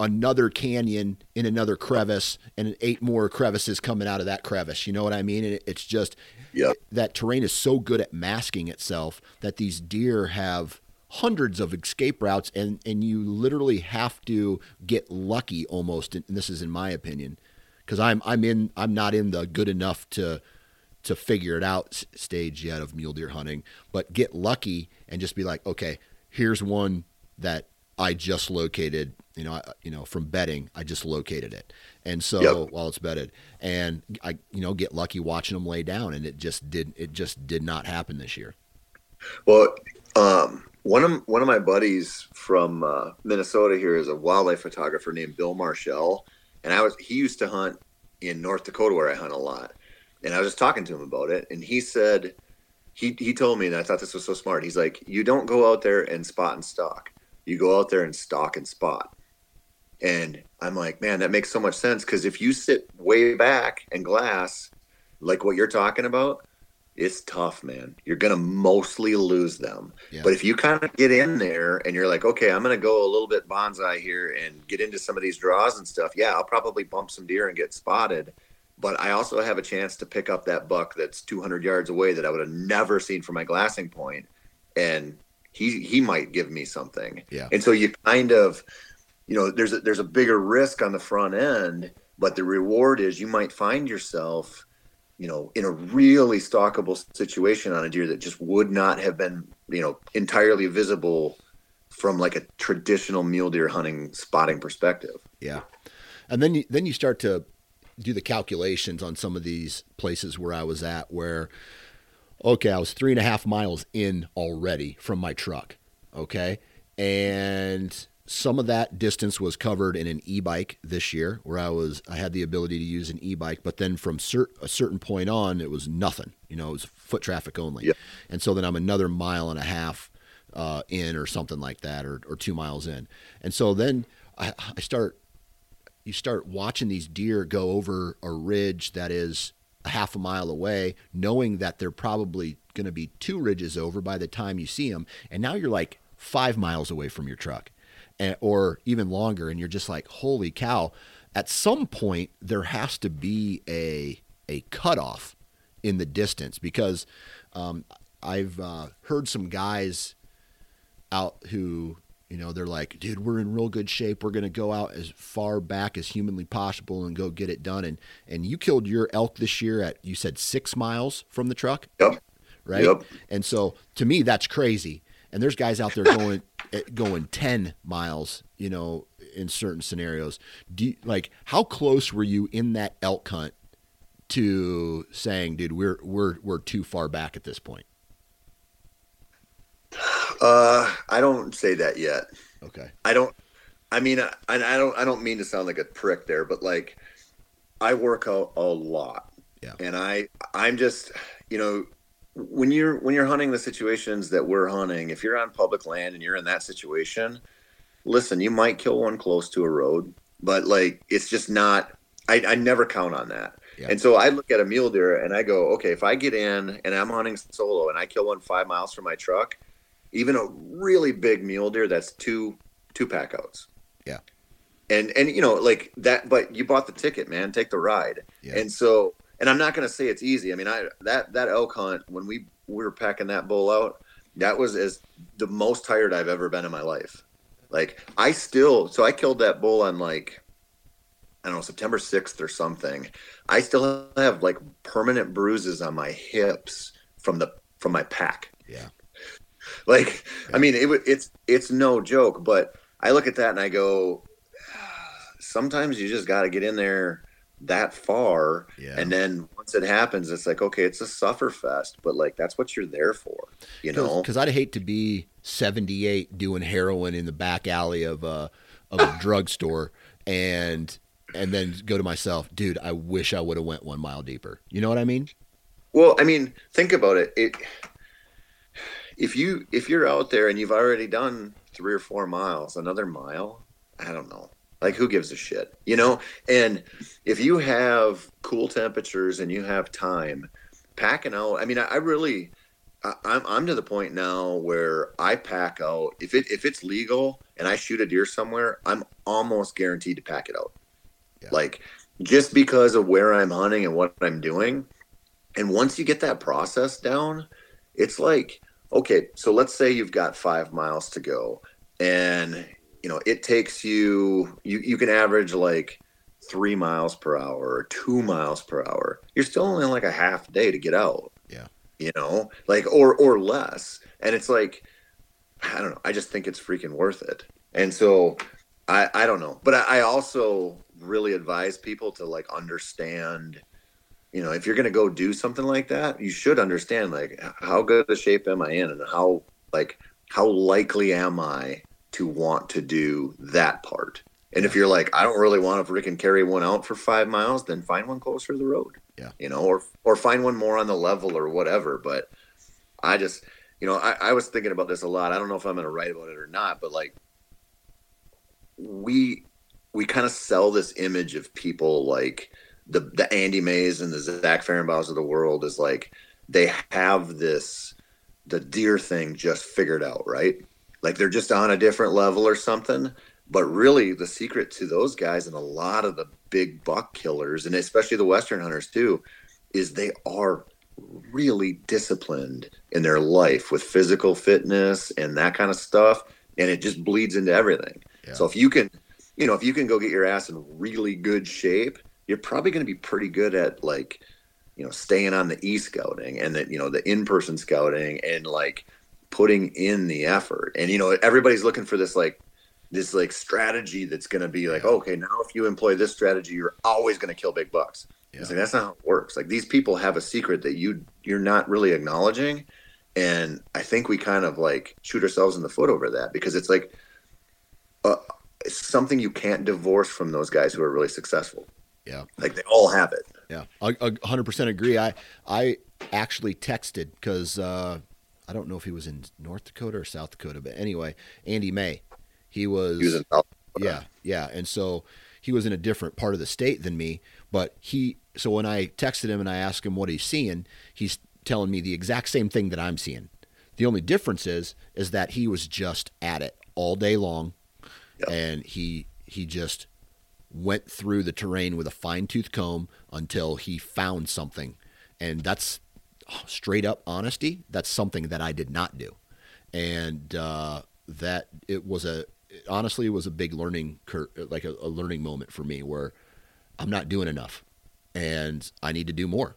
another canyon in another crevice and eight more crevices coming out of that crevice. You know what I mean? And it's just yep. that terrain is so good at masking itself that these deer have hundreds of escape routes and and you literally have to get lucky almost and this is in my opinion because I'm I'm in I'm not in the good enough to to figure it out stage yet of mule deer hunting, but get lucky and just be like, okay, here's one that I just located, you know, I, you know, from bedding, I just located it. And so yep. while it's bedded and I, you know, get lucky watching them lay down and it just did, it just did not happen this year. Well, um, one of, one of my buddies from uh, Minnesota here is a wildlife photographer named Bill Marshall. And I was, he used to hunt in North Dakota where I hunt a lot. And I was just talking to him about it. And he said, he, he told me, and I thought this was so smart. He's like, you don't go out there and spot and stalk you go out there and stalk and spot. And I'm like, man, that makes so much sense because if you sit way back and glass, like what you're talking about, it's tough, man. You're gonna mostly lose them. Yeah. But if you kind of get in there and you're like, okay, I'm gonna go a little bit bonsai here and get into some of these draws and stuff. Yeah, I'll probably bump some deer and get spotted. But I also have a chance to pick up that buck that's 200 yards away that I would have never seen from my glassing point, and he he might give me something. Yeah. And so you kind of, you know, there's a, there's a bigger risk on the front end, but the reward is you might find yourself, you know, in a really stalkable situation on a deer that just would not have been, you know, entirely visible from like a traditional mule deer hunting spotting perspective. Yeah. And then you, then you start to do the calculations on some of these places where I was at where okay, I was three and a half miles in already from my truck. Okay. And some of that distance was covered in an e-bike this year where I was I had the ability to use an e-bike but then from a certain point on it was nothing you know it was foot traffic only yep. and so then I'm another mile and a half uh, in or something like that or, or two miles in and so then I, I start you start watching these deer go over a ridge that is a half a mile away, knowing that they're probably going to be two ridges over by the time you see them. And now you're like five miles away from your truck or even longer. And you're just like, holy cow. At some point, there has to be a, a cutoff in the distance because um, I've uh, heard some guys out who you know, they're like, dude, we're in real good shape. We're going to go out as far back as humanly possible and go get it done. And and you killed your elk this year at you said six miles from the truck. Yep. Right. Yep. And so to me, that's crazy. And there's guys out there (laughs) going going ten miles. You know, in certain scenarios. Do you, like how close were you in that elk hunt to saying, dude, we're we're we're too far back at this point? Uh, I don't say that yet. Okay. I don't. I mean, I, I don't. I don't mean to sound like a prick there, but like, I work out a lot. Yeah. And I, I'm just, you know, when you're when you're hunting the situations that we're hunting, if you're on public land and you're in that situation, listen, you might kill one close to a road, but like, it's just not. I, I never count on that. Yeah. And so I look at a mule deer and I go, okay, if I get in and I'm hunting solo and I kill one five miles from my truck, even a really big mule deer, that's two two pack outs. Yeah. And and you know like that, but you bought the ticket, man. Take the ride. Yeah. And so, and I'm not going to say it's easy. I mean, I that that elk hunt when we we were packing that bull out, that was as the most tired I've ever been in my life. Like I still, so I killed that bull on like I don't know September 6th or something. I still have like permanent bruises on my hips from the from my pack. Yeah. Like yeah. I mean it it's it's no joke, but I look at that and I go ah, sometimes you just got to get in there that far yeah. and then once it happens it's like okay it's a suffer fest but like that's what you're there for you know? Because i'd hate to be 78 doing heroin in the back alley of a of a (laughs) drugstore and and then go to myself dude i wish i would have went one mile deeper. You know what i mean? Well i mean think about it. It if you if you're out there and you've already done three or four miles another mile? I don't know like, who gives a shit, you know? And if you have cool temperatures and you have time, packing out. I mean, I, I really, I, I'm I'm to the point now where I pack out. If it if it's legal and I shoot a deer somewhere, I'm almost guaranteed to pack it out. Yeah. Like just because of where I'm hunting and what I'm doing. And once you get that process down, it's like, okay, so let's say you've got five miles to go and you know, it takes you, you, you can average like three miles per hour or two miles per hour. You're still only like a half day to get out. Yeah. You know, like, or, or less. And it's like, I don't know. I just think it's freaking worth it. And so I, I don't know, but I, I also really advise people to like understand, you know, if you're going to go do something like that, you should understand like how good a shape am I in and how, like, how likely am I to want to do that part. And if you're like, I don't really want to freaking carry one out for five miles, then find one closer to the road. Yeah. You know, or or find one more on the level or whatever. But I just you know, I, I was thinking about this a lot. I don't know if I'm gonna write about it or not, but like we we kind of sell this image of people like the the Andy Mays and the Zach Farrenbaus of the world is like they have this the deer thing just figured out, right? Like they're just on a different level or something. But really, the secret to those guys and a lot of the big buck killers, and especially the Western hunters too, is they are really disciplined in their life with physical fitness and that kind of stuff. And it just bleeds into everything. Yeah. So if you can, you know, if you can go get your ass in really good shape, you're probably going to be pretty good at like, you know, staying on the e scouting and that, you know, the in person scouting and like putting in the effort. And you know, everybody's looking for this like this like strategy that's going to be like, okay, now if you employ this strategy, you're always going to kill big bucks. Yeah. It's like that's not how it works. Like these people have a secret that you you're not really acknowledging, and I think we kind of like shoot ourselves in the foot over that because it's like uh, it's something you can't divorce from those guys who are really successful. Yeah, like they all have it. Yeah, I, I 100% agree. I I actually texted because uh, I don't know if he was in North Dakota or South Dakota, but anyway, Andy May. He was, he was yeah, yeah, and so he was in a different part of the state than me. But he, so when I texted him and I asked him what he's seeing, he's telling me the exact same thing that I'm seeing. The only difference is, is that he was just at it all day long, yep. and he he just went through the terrain with a fine tooth comb until he found something, and that's straight up honesty, that's something that I did not do, and uh, that it was a honestly it was a big learning cur- like a, a learning moment for me where I'm not doing enough, and I need to do more.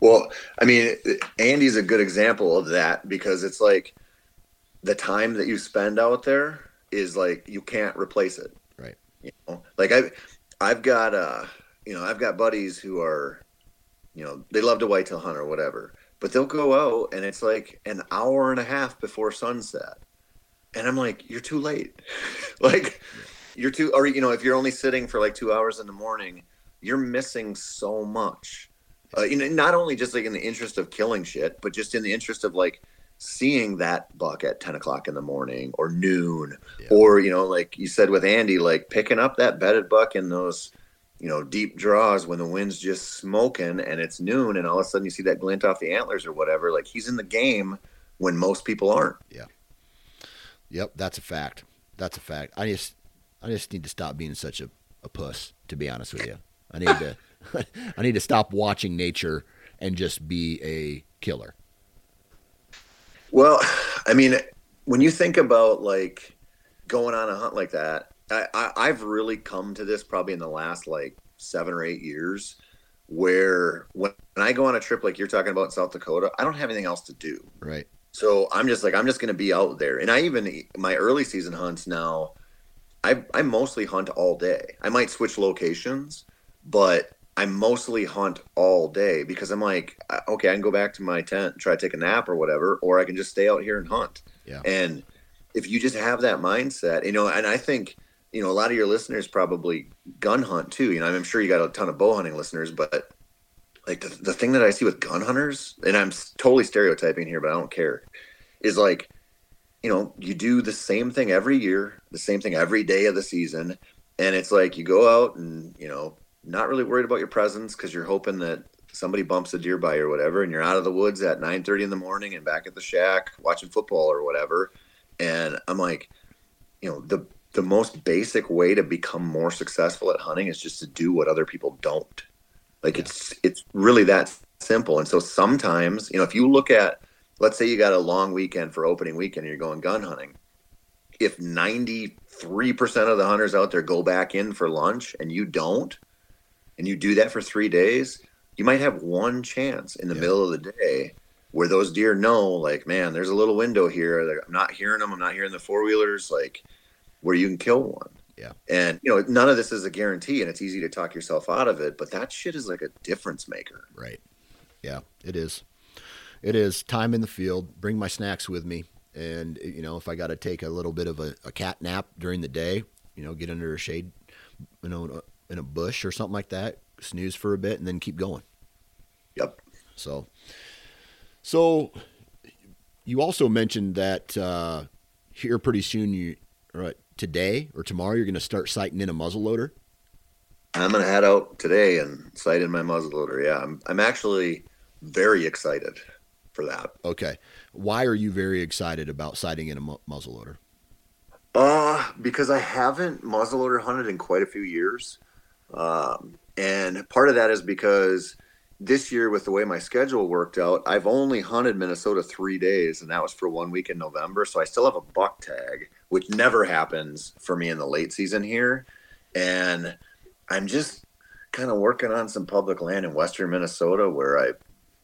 Well, I mean, Andy's a good example of that because it's like the time that you spend out there is like you can't replace it. Right. You know, like I, I've got uh, you know, I've got buddies who are, you know, they love to whitetail hunt or whatever, but they'll go out and it's like an hour and a half before sunset. And I'm like, you're too late. (laughs) like, you're too, or, you know, if you're only sitting for like two hours in the morning, you're missing so much. Uh, you know, not only just like in the interest of killing shit, but just in the interest of like seeing that buck at 10 o'clock in the morning or noon, yeah. or, you know, like you said with Andy, like picking up that bedded buck in those, you know, deep draws when the wind's just smoking and it's noon and all of a sudden you see that glint off the antlers or whatever. Like he's in the game when most people aren't. Yeah. Yep. That's a fact. That's a fact. I just, I just need to stop being such a, a puss, to be honest with you. I need to, (laughs) I need to stop watching nature and just be a killer. Well, I mean, when you think about like going on a hunt like that, I, I have really come to this probably in the last like seven or eight years, where when I go on a trip like you're talking about in South Dakota, I don't have anything else to do. Right. So I'm just like I'm just going to be out there, and I even my early season hunts now. I I mostly hunt all day. I might switch locations, but I mostly hunt all day because I'm like, uh, okay, I can go back to my tent and try to take a nap or whatever, or I can just stay out here and hunt. Yeah. And if you just have that mindset, you know, and I think you know, a lot of your listeners probably gun hunt too. You know, I'm sure you got a ton of bow hunting listeners, but like the, the thing that I see with gun hunters, and I'm totally stereotyping here, but I don't care, is like, you know, you do the same thing every year, the same thing every day of the season. And it's like you go out and, you know, not really worried about your presence because you're hoping that somebody bumps a deer by or whatever, and you're out of the woods at 9:30 in the morning and back at the shack watching football or whatever. And I'm like, you know, the the most basic way to become more successful at hunting is just to do what other people don't. Like yeah. it's it's really that simple. And so sometimes, you know, if you look at let's say you got a long weekend for opening weekend and you're going gun hunting, if 93% of the hunters out there go back in for lunch and you don't, and you do that for 3 days, you might have one chance in the yeah. middle of the day where those deer know like, man, there's a little window here. I'm not hearing them. I'm not hearing the four wheelers like where you can kill one. Yeah. And you know, none of this is a guarantee and it's easy to talk yourself out of it, but that shit is like a difference maker. Right. Yeah, it is. It is time in the field. Bring my snacks with me. And you know, if I got to take a little bit of a, a, cat nap during the day, you know, get under a shade, you know, in a bush or something like that, snooze for a bit, and then keep going. Yep. So, so you also mentioned that uh, here pretty soon you, right, today or tomorrow you're going to start sighting in a muzzle loader? I'm going to head out today and sight in my muzzle loader. Yeah, I'm I'm actually very excited for that. Okay. Why are you very excited about sighting in a mu- muzzle loader? Uh, because I haven't muzzleloader hunted in quite a few years. Um, and part of that is because this year, with the way my schedule worked out, I've only hunted Minnesota three days, and that was for one week in November. So I still have a buck tag which never happens for me in the late season here. And I'm just kind of working on some public land in western Minnesota where I,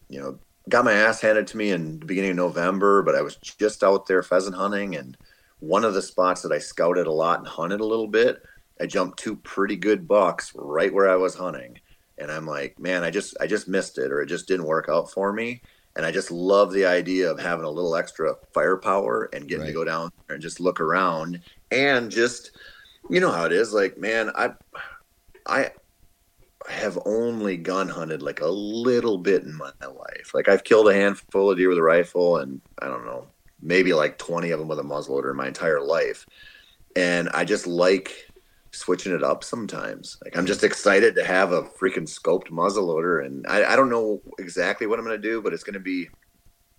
you know, got my ass handed to me in the beginning of November, but I was just out there pheasant hunting. And one of the spots that I scouted a lot and hunted a little bit, I jumped two pretty good bucks right where I was hunting. And I'm like, man, I just I just missed it or it just didn't work out for me and I just love the idea of having a little extra firepower and getting right. to go down there and just look around and just you know how it is like man I I have only gun hunted like a little bit in my life like I've killed a handful of deer with a rifle and I don't know maybe like 20 of them with a muzzleloader in my entire life and I just like switching it up sometimes. Like I'm just excited to have a freaking scoped muzzleloader, and I, I don't know exactly what I'm going to do, but it's going to be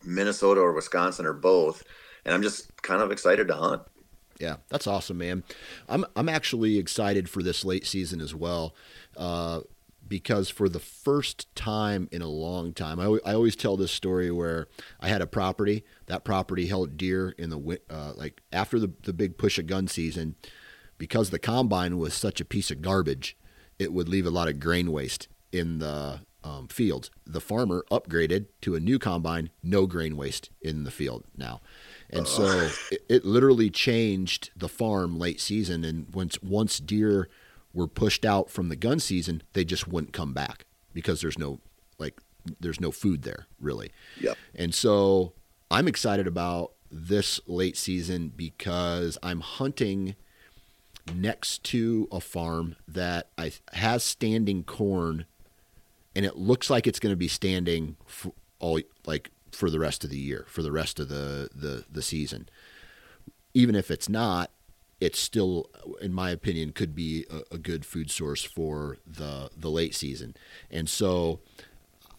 Minnesota or Wisconsin or both, and I'm just kind of excited to hunt. Yeah, that's awesome, man. I'm I'm actually excited for this late season as well, uh, because for the first time in a long time, I, I always tell this story where I had a property. That property held deer in the uh, like after the the big push of gun season because the combine was such a piece of garbage, it would leave a lot of grain waste in the um, fields. The farmer upgraded to a new combine, no grain waste in the field now. And so it, it, literally changed the farm late season. And once once deer were pushed out from the gun season, they just wouldn't come back because there's no like there's no food there really. Yep. And so I'm excited about this late season because I'm hunting next to a farm that I, has standing corn, and it looks like it's going to be standing all like for the rest of the year, for the rest of the the, the season. Even if it's not, it still, in my opinion, could be a, a good food source for the the late season. And so,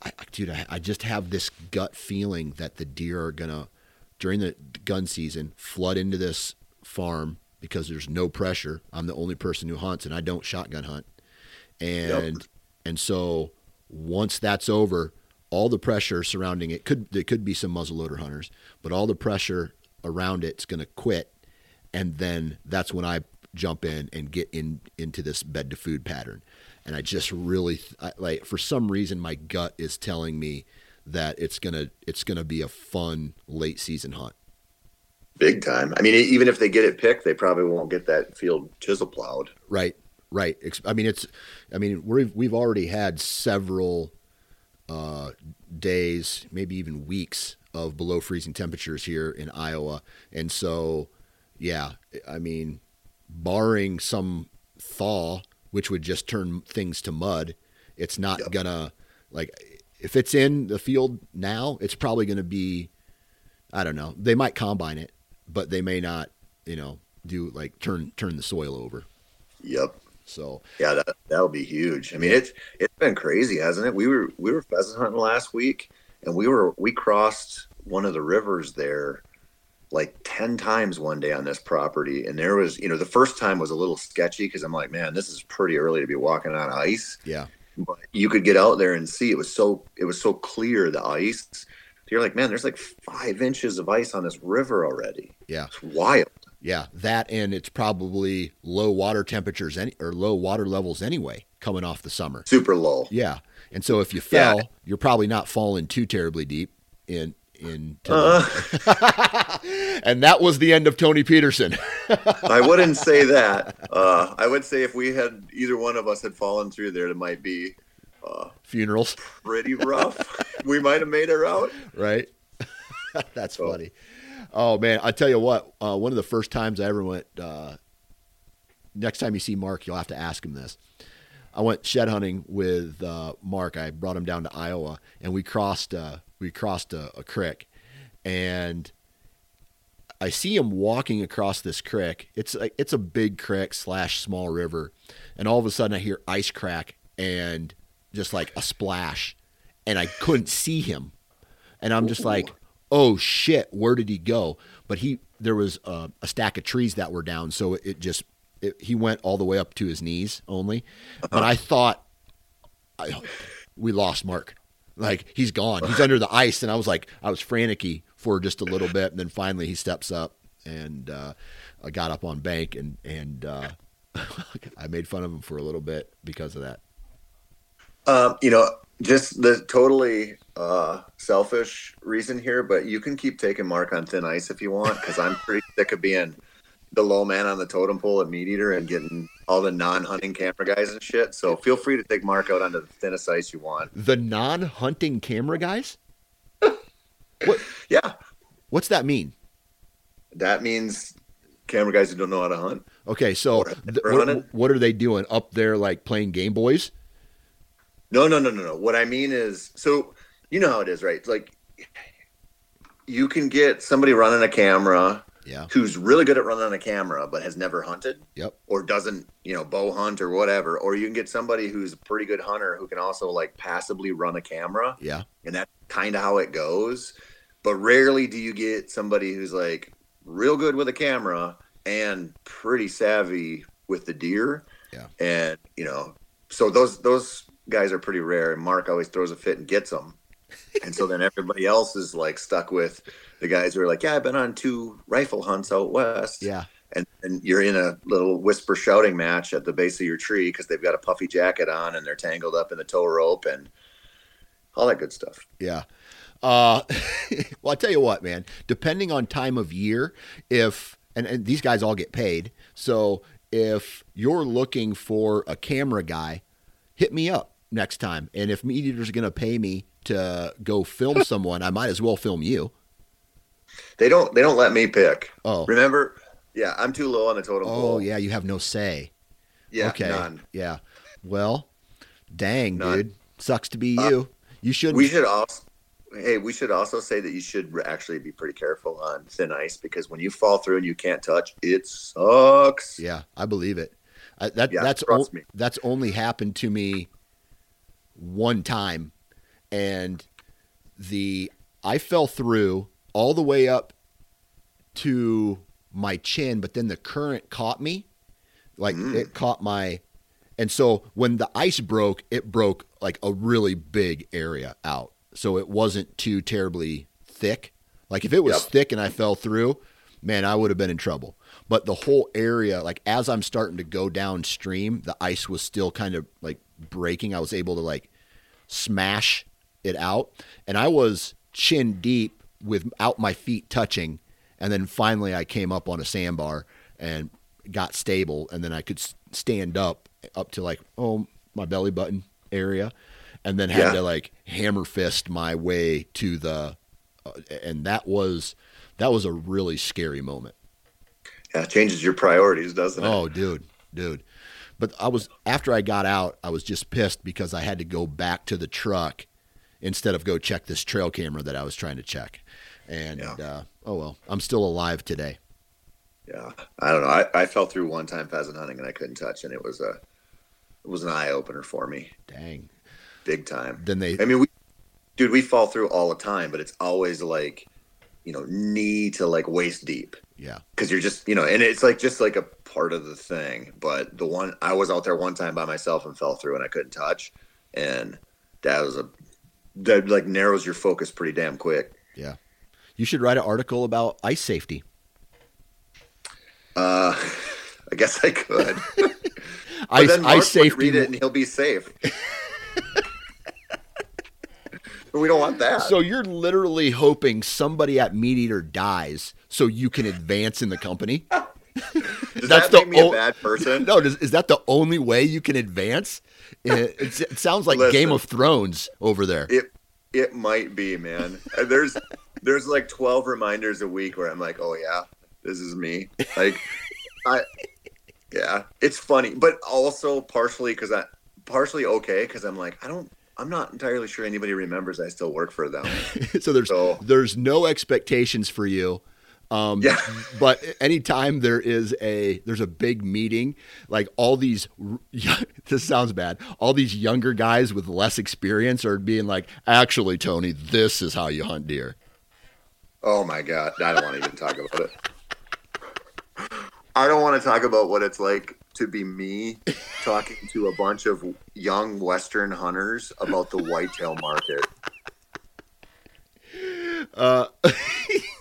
I, dude, I, I just have this gut feeling that the deer are gonna during the gun season flood into this farm because there's no pressure. I'm the only person who hunts, and I don't shotgun hunt. And yep. and so once that's over, all the pressure surrounding it could there could be some muzzleloader hunters, but all the pressure around it's going to quit, and then that's when I jump in and get in into this bed to food pattern. And I just really I, like for some reason my gut is telling me that it's gonna it's gonna be a fun late season hunt. Big time. I mean, even if they get it picked, they probably won't get that field chisel plowed. Right, right. I mean, it's. I mean, we've we've already had several uh, days, maybe even weeks of below freezing temperatures here in Iowa, and so yeah, I mean, barring some thaw, which would just turn things to mud, it's not yep. gonna like if it's in the field now, it's probably going to be, I don't know. They might combine it, but they may not, you know, do like turn turn the soil over. Yep. So yeah, that that'll be huge. I mean, it's it's been crazy, hasn't it? We were we were pheasant hunting last week, and we were we crossed one of the rivers there like 10 times one day on this property and there was you know the first time was a little sketchy because i'm like man this is pretty early to be walking on ice yeah but you could get out there and see it was so it was so clear the ice. You're like, man, there's like five inches of ice on this river already. Yeah, it's wild. Yeah, that and it's probably low water temperatures any or low water levels anyway coming off the summer. Super low. Yeah, and so if you fell, yeah. you're probably not falling too terribly deep in in. Uh, (laughs) and that was the end of Tony Peterson. I wouldn't say (laughs) that. Uh, I would say if we had either one of us had fallen through there, it might be uh, funerals. Pretty rough. we might have made it out. Right. (laughs) That's so. funny. Oh man, I tell you what. Uh, one of the first times I ever went. Uh, next time you see Mark, you'll have to ask him this. I went shed hunting with uh, Mark. I brought him down to Iowa, and we crossed uh, we crossed a, a, creek, and I see him walking across this creek. It's like it's a big creek slash small river, and all of a sudden I hear ice crack and just like a splash, and I couldn't see him, and I'm just like, oh shit, where did he go? But he there was a, a stack of trees that were down, so it just it, he went all the way up to his knees only. But uh-huh. I thought I, we lost Mark. Like he's gone. He's under the ice, and I was like, I was franticy for just a little bit, and then finally he steps up, and uh, I got up on bank, and and uh, (laughs) I made fun of him for a little bit because of that. Um, you know, just the totally uh, selfish reason here, but you can keep taking Mark on thin ice if you want, because I'm pretty (laughs) sick of being the low man on the totem pole at MeatEater and getting all the non-hunting camera guys and shit. So feel free to take Mark out onto the thinnest ice you want. The non-hunting camera guys? (laughs) what? Yeah. What's that mean? That means camera guys who don't know how to hunt. Okay, so th- what, what, are they doing up there, like playing Game Boys? No, no, no, no, no. What I mean is, so you know how it is, right? Like, you can get somebody running a camera yeah. who's really good at running a camera but has never hunted. Yep. Or doesn't, you know, bow hunt or whatever. Or you can get somebody who's a pretty good hunter who can also like passively run a camera. Yeah. And that's kind of how it goes. But rarely do you get somebody who's like real good with a camera and pretty savvy with the deer. Yeah. And, you know, so those those guys are pretty rare and Mark always throws a fit and gets them. and so then everybody else is like stuck with the guys who are like, yeah, I've been on two rifle hunts out west. Yeah. And, and you're in a little whisper shouting match at the base of your tree because they've got a puffy jacket on and they're tangled up in the tow rope and all that good stuff. Yeah. Uh, (laughs) well, I tell you what, man. Depending on time of year, if and, and these guys all get paid, so if you're looking for a camera guy, hit me up next time. And if MeatEater's going to pay me to go film (laughs) someone, I might as well film you. They don't. They don't let me pick. Oh. remember? Yeah, I'm too low on the totem Oh, pole. yeah, you have no say. yeah, okay. none. Yeah. Well, dang, None. dude. Sucks to be Uh, you. You should We should also. Hey, we should also say that you should actually be pretty careful on thin ice because when you fall through and you can't touch, it sucks. Yeah, I believe it. I, that Yeah, that's o- that's only happened to me one time, and the I fell through all the way up to my chin, but then the current caught me, like Mm. it caught my, and so when the ice broke, it broke like a really big area out, so it wasn't too terribly thick. Like if it was Yep. thick and I fell through, man, I would have been in trouble. But the whole area, like as I'm starting to go downstream, the ice was still kind of like breaking. I was able to like smash it out, and I was chin deep without my feet touching. And then finally, I came up on a sandbar and got stable, and then I could stand up up to like oh my belly button area, and then had Yeah. to like hammer fist my way to the, uh, and that was that was a really scary moment. Yeah, it changes your priorities, doesn't it? Oh, dude, dude. But I was after I got out, I was just pissed because I had to go back to the truck instead of go check this trail camera that I was trying to check. And Yeah. uh, oh well, I'm still alive today. Yeah, I don't know. I, I fell through one time pheasant hunting and I couldn't touch, and it was a it was an eye opener for me, Dang. big time. Then they I mean, we, dude, we fall through all the time, but it's always like, you know, knee to like waist deep yeah. because you're just, you know, and it's like just like a part of the thing. But the one I was out there one time by myself and fell through and I couldn't touch, and that was a that like narrows your focus pretty damn quick. Yeah. You should write an article about ice safety. Uh, (laughs) I guess I could. (laughs) Ice then ice safety. read it and he'll be safe. (laughs) we don't want that. So you're literally hoping somebody at MeatEater dies so you can advance in the company? (laughs) Does that's that the make me o- a bad person? No, does, is that the only way you can advance? (laughs) It, it's- it sounds like Listen. Game of Thrones over there. It it might be, man. There's (laughs) there's like 12 reminders a week where I'm like, oh yeah, this is me. Like, I yeah, it's funny, but also partially because I partially okay because I'm like I don't. I'm not entirely sure anybody remembers I still work for them. so there's So- there's no expectations for you. Um, Yeah. (laughs) but anytime there is a there's a big meeting, like all these (laughs) this sounds bad. All these younger guys with less experience are being like, actually, Tony, this is how you hunt deer. Oh my god, I don't want to even talk about it. I don't want to talk about what it's like to be me talking to a bunch of young Western hunters about the whitetail market. Uh, (laughs)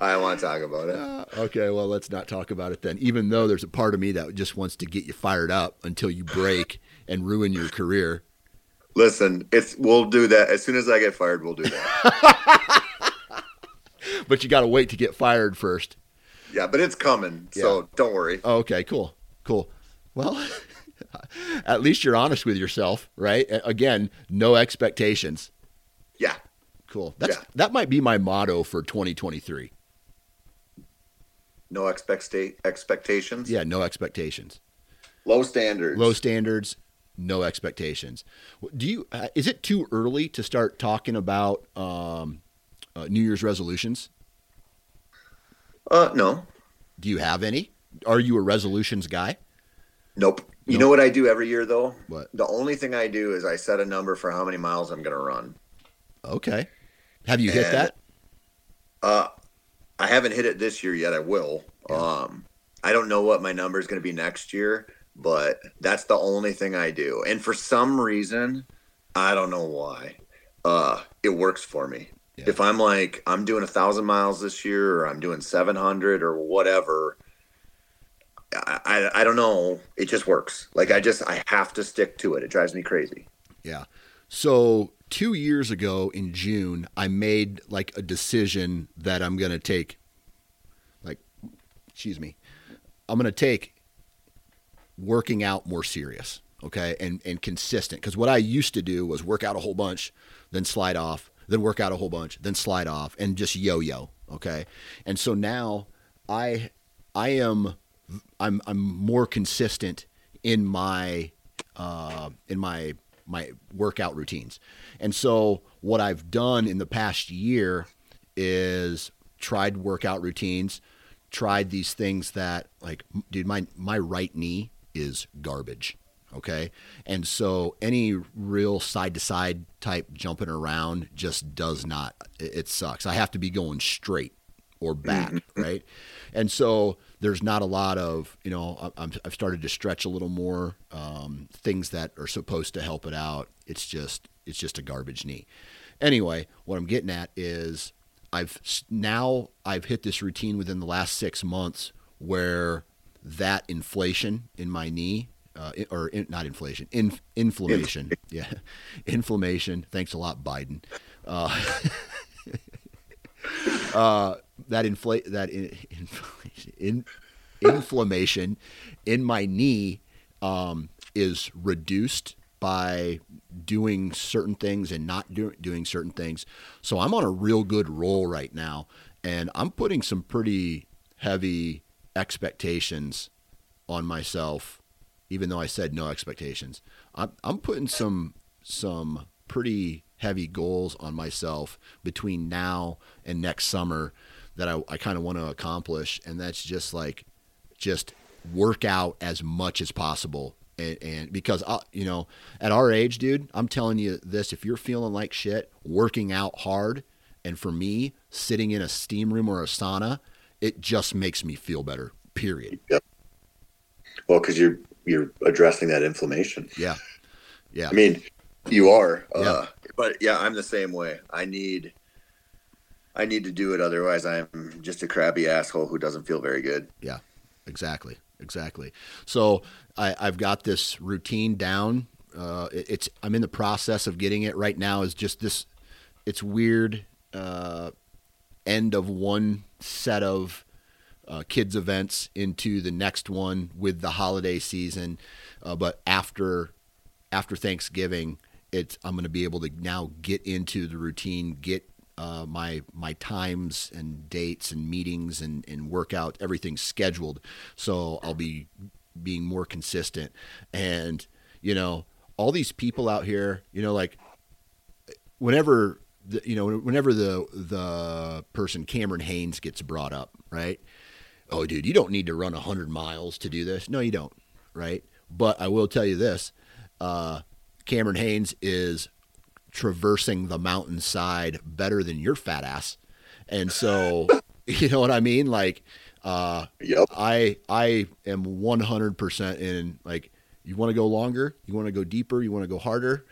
I want to talk about it. Uh, okay, well, let's not talk about it then. Even though there's a part of me that just wants to get you fired up until you break and ruin your career. Listen, it's we'll do that as soon as I get fired. We'll do that. (laughs) But you got to wait to get fired first. Yeah, but it's coming, so don't worry. Oh, okay, cool, cool. Well, (laughs) at least you're honest with yourself, right? Again, no expectations. Yeah, Cool. That's Yeah. that might be my motto for 2023. No expect expectations. Yeah, no expectations. low standards. Low standards, no expectations. Do you? Uh, is it too early to start talking about um, uh, New Year's resolutions? Uh, no, Do you have any? Are you a resolutions guy? nope. You Nope. know what I do every year though? What? The only thing I do is I set a number for how many miles I'm going to run. Okay. Have you hit that? Uh, I haven't hit it this year yet. I will. Um, I don't know what my number is going to be next year, but that's the only thing I do. And for some reason, I don't know why, uh, it works for me. Yeah. If I'm like I'm doing a thousand miles this year, or I'm doing seven hundred, or whatever, I, I I don't know. It just works. Like I just I have to stick to it. It drives me crazy. Yeah. So two years ago in June, I made like a decision that I'm going to take, like, excuse me, I'm going to take working out more serious, okay, and and consistent. Because what I used to do was work out a whole bunch, then slide off, then work out a whole bunch, then slide off, and just yo-yo, okay. And so now I I am I'm I'm more consistent in my uh, in my my workout routines. And so what I've done in the past year is tried workout routines, tried these things that like dude my my right knee is garbage. Okay. And so any real side to side type jumping around just does not, it, it sucks. I have to be going straight or back, mm-hmm. (laughs) right? And so there's not a lot of, you know, i have started to stretch a little more um, things that are supposed to help it out. It's just, it's just a garbage knee. Anyway, what I'm getting at is I've now I've hit this routine within the last six months where that inflation in my knee, uh, or in, not inflation, in, inflammation, (laughs) yeah, inflammation. Thanks a lot, Biden. Uh, (laughs) uh, that inflate that (laughs) in, in, inflammation in my knee um, is reduced by doing certain things and not do, doing certain things. So I'm on a real good roll right now, and I'm putting some pretty heavy expectations on myself, even though I said no expectations. I'm, I'm putting some some pretty heavy goals on myself between now and next summer that I, I kind of want to accomplish. And that's just like, just work out as much as possible. And, and because, I, uh, you know, at our age, dude, I'm telling you this if you're feeling like shit, working out hard, and for me, sitting in a steam room or a sauna, it just makes me feel better, period. Yep. Well, because you're you're addressing that inflammation. Yeah. Yeah. I mean, you are. Uh, yeah. But yeah, I'm the same way. I need I need to do it otherwise I'm just a crabby asshole who doesn't feel very good. Yeah. Exactly. Exactly. So I, I've got this routine down. Uh, it, it's I'm in the process of getting it right now. Is just this. It's weird. Uh, end of one set of uh, kids events into the next one with the holiday season, uh, but after after Thanksgiving, it's I'm going to be able to now get into the routine, get uh, my my times and dates and meetings and and workout everything scheduled, so I'll be being more consistent. And you know, all these people out here, you know, like whenever the, you know whenever the the person Cameron Hanes gets brought up, right? Oh, dude, you don't need to run hundred miles to do this. No, you don't, right? But I will tell you this. Uh, Cameron Hanes is traversing the mountainside better than your fat ass. And so, (laughs) you know what I mean? Like, uh, yep. I, I am 100% in like, you want to go longer, you want to go deeper, you want to go harder.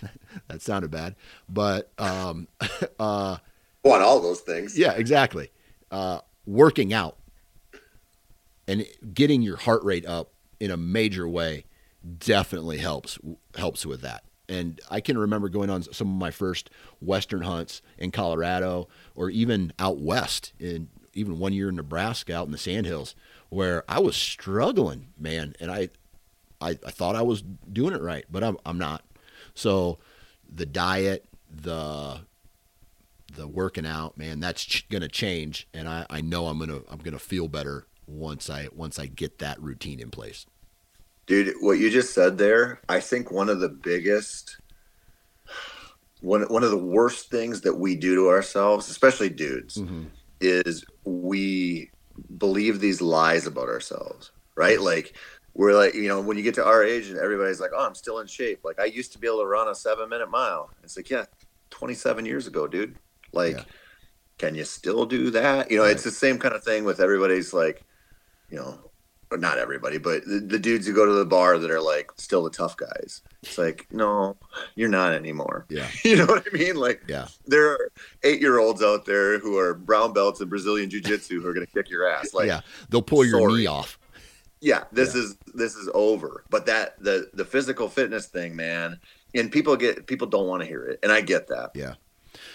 (laughs) that sounded bad, but, um, (laughs) uh, want all those things. Yeah, exactly. Uh, working out and getting your heart rate up in a major way definitely helps helps with that. And I can remember going on some of my first western hunts in Colorado or even out west in even one year in Nebraska out in the sandhills where I was struggling, man, and I I, I thought I was doing it right, but I'm I'm not. So the diet, the the working out, man, that's ch- to change and I, I know I'm to I'm to feel better once I once I get that routine in place. Dude, what you just said there, I think one of the biggest one one of the worst things that we do to ourselves, especially dudes, mm-hmm. is we believe these lies about ourselves, right? Like we're like, you know, when you get to our age and everybody's like, "Oh, I'm still in shape." Like I used to be able to run a 7-minute mile. It's like, "Yeah, 27 years ago, dude." Like yeah. can you still do that? You know, right. it's the same kind of thing with everybody's like, you know, not everybody, but the, the, dudes who go to the bar that are like still the tough guys. It's like, no, you're not anymore. Yeah. (laughs) you know what I mean? Like, yeah. there are eight year olds out there who are brown belts in Brazilian jiu jitsu who are going to kick your ass. Like, yeah, they'll pull your sorry. knee off. Yeah, this yeah. is this is over. But that the the physical fitness thing, man, and people get people don't want to hear it, and I get that. Yeah,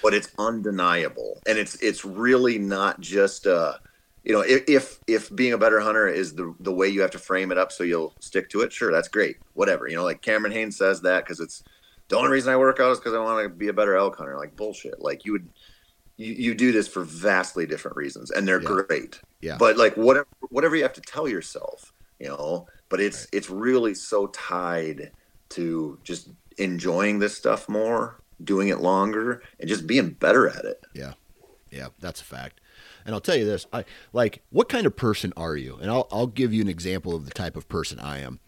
but it's undeniable, and it's it's really not just a you know, if, if if being a better hunter is the the way you have to frame it up so you'll stick to it, sure, that's great. Whatever. You know, like Cameron Hanes says that because it's the only reason I work out is because I want to be a better elk hunter. Like bullshit. Like you would you, you do this for vastly different reasons and they're Yeah. great. Yeah. But like whatever whatever you have to tell yourself, you know, but it's it's really so tied to just enjoying this stuff more, doing it longer, and just being better at it. Yeah. Yeah, that's a fact. And I'll tell you this, I like what kind of person are you? And I'll I'll give you an example of the type of person I am.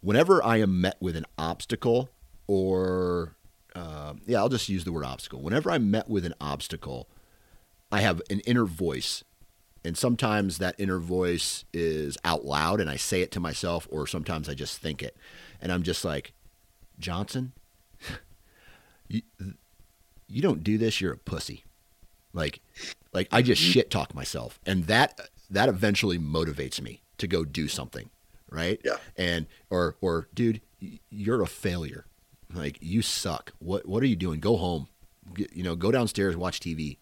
Whenever I am met with an obstacle or uh, yeah, I'll just use the word obstacle. Whenever I'm met with an obstacle, I have an inner voice. And sometimes that inner voice is out loud and I say it to myself, or sometimes I just think it. And I'm just like, Johnson, (laughs) you, you don't do this, you're a pussy. Like, like I just mm-hmm. shit talk myself, and that that eventually motivates me to go do something, right? Yeah. And or or dude, you're a failure. Like you suck. What what are you doing? Go home. Get, you know, go downstairs, watch TV.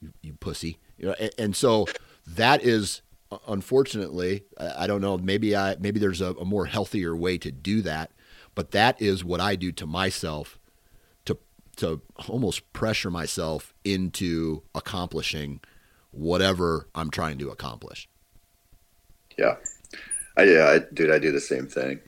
You, you pussy. You know, and, and so that is unfortunately, I I don't know. Maybe I maybe there's a, a more healthier way to do that, but that is what I do to myself to almost pressure myself into accomplishing whatever I'm trying to accomplish. Yeah. I, yeah, I, dude, I do the same thing.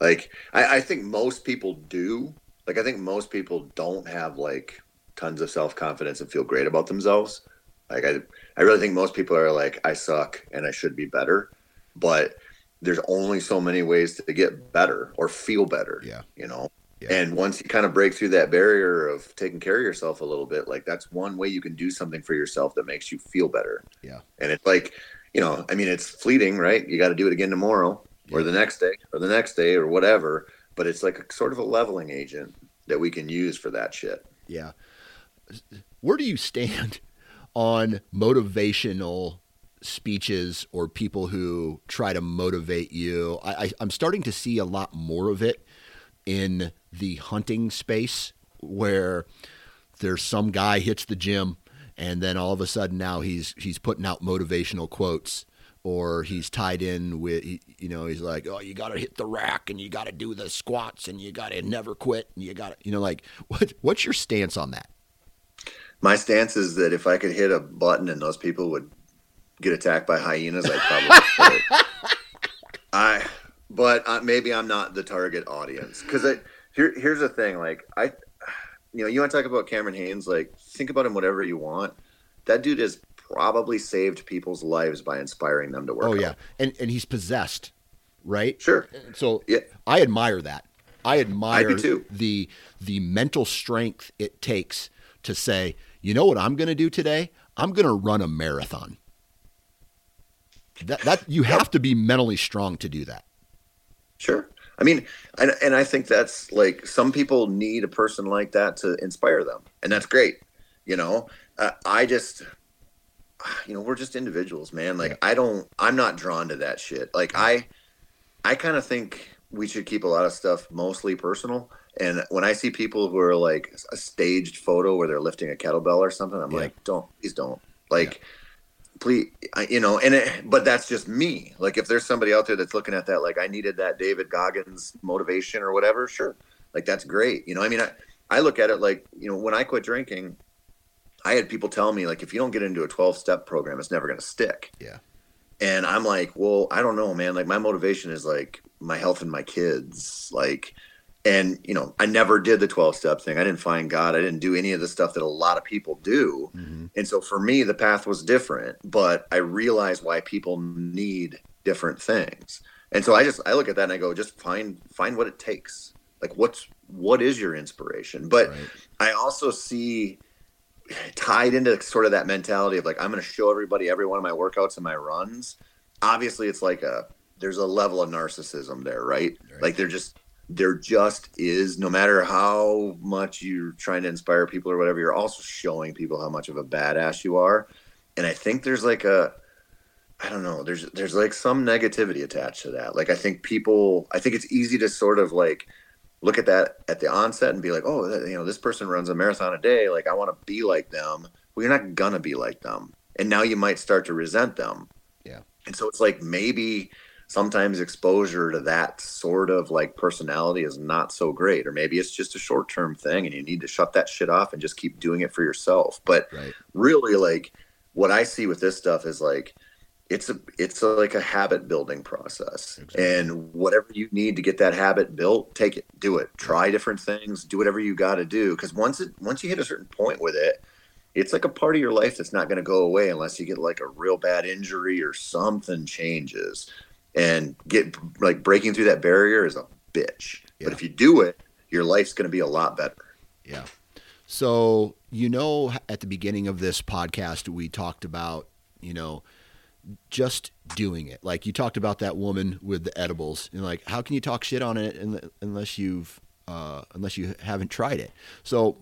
Like, I, I think most people do. Like, I think most people don't have like tons of self confidence and feel great about themselves. Like, I, I really think most people are like, I suck and I should be better. But there's only so many ways to get better or feel better. Yeah. You know? Yeah. And once you kind of break through that barrier of taking care of yourself a little bit, like that's one way you can do something for yourself that makes you feel better. Yeah. And it's like, you know, I mean, it's fleeting, right? You got to do it again tomorrow or the next day or the next day or whatever. But it's like a sort of a leveling agent that we can use for that shit. Yeah. Where do you stand (laughs) on motivational speeches or people who try to motivate you? I, I, I'm starting to see a lot more of it in the hunting space where there's some guy hits the gym and then all of a sudden now he's he's putting out motivational quotes or he's tied in with you know he's like oh you got to hit the rack and you got to do the squats and you got to never quit and you got to you know like what what's your stance on that My stance is that if I could hit a button and those people would get attacked by hyenas, I'd probably. it. (laughs) I, but uh, maybe I'm not the target audience because here, here's the thing. Like I, you know, you want to talk about Cameron Hanes? Like think about him whatever you want. That dude has probably saved people's lives by inspiring them to work. oh out. yeah and and he's possessed right sure. so Yeah. i admire that i admire too. the the mental strength it takes to say you know what i'm going to do today i'm going to run a marathon that that you have to be mentally strong to do that Sure. I mean, and, and I think that's like some people need a person like that to inspire them, and that's great. You know, uh, I just, you know, we're just individuals, man. Like, I don't, I'm not drawn to that shit. Like, I, I kind of think we should keep a lot of stuff mostly personal. And when I see people who are like a staged photo where they're lifting a kettlebell or something, I'm Yeah. like, don't, please don't. Like, please you know and it, but that's just me. Like if there's somebody out there that's looking at that like i needed that david goggins motivation or whatever sure. Like that's great you know i mean i, I look at it like you know when i quit drinking i had people tell me like if you don't get into a 12 step program it's never going to stick. Yeah. And i'm like well i don't know man. Like my motivation is like my health and my kids. Like and you know i never did the 12 step thing. I didn't find god. I didn't do any of the stuff that a lot of people do. Mm-hmm. And so for me the path was different but i realized why people need different things. And so i just i look at that and i go just find find what it takes. Like what's what is your inspiration? But Right. i also see tied into sort of that mentality of like i'm going to show everybody every one of my workouts and my runs. Obviously it's like a there's a level of narcissism there right, Right. like there just there just is no matter how much you're trying to inspire people or whatever you're also showing people how much of a badass you are. And i think there's like a i don't know there's there's like some negativity attached to that. Like i think people i think it's easy to sort of like look at that at the onset and be like oh you know this person runs a marathon a day. Like i want to be like them. Well you're not gonna be like them. And now you might start to resent them. Yeah. And so it's like maybe sometimes exposure to that sort of like personality is not so great or maybe it's just a short-term thing and you need to shut that shit off and just keep doing it for yourself. But Right. really like what i see with this stuff is like it's a it's a, like a habit building process. Exactly. and whatever you need to get that habit built take it do it. Try different things do whatever you got to do. Because once it once you hit a certain point with it it's like a part of your life that's not going to go away unless you get like a real bad injury or something changes and get like breaking through that barrier is a bitch Yeah. but if you do it your life's going to be a lot better Yeah. So, you know, at the beginning of this podcast, we talked about, you know, just doing it. Like you talked about that woman with the edibles, and like, how can you talk shit on it unless you've, uh, unless you haven't tried it? So,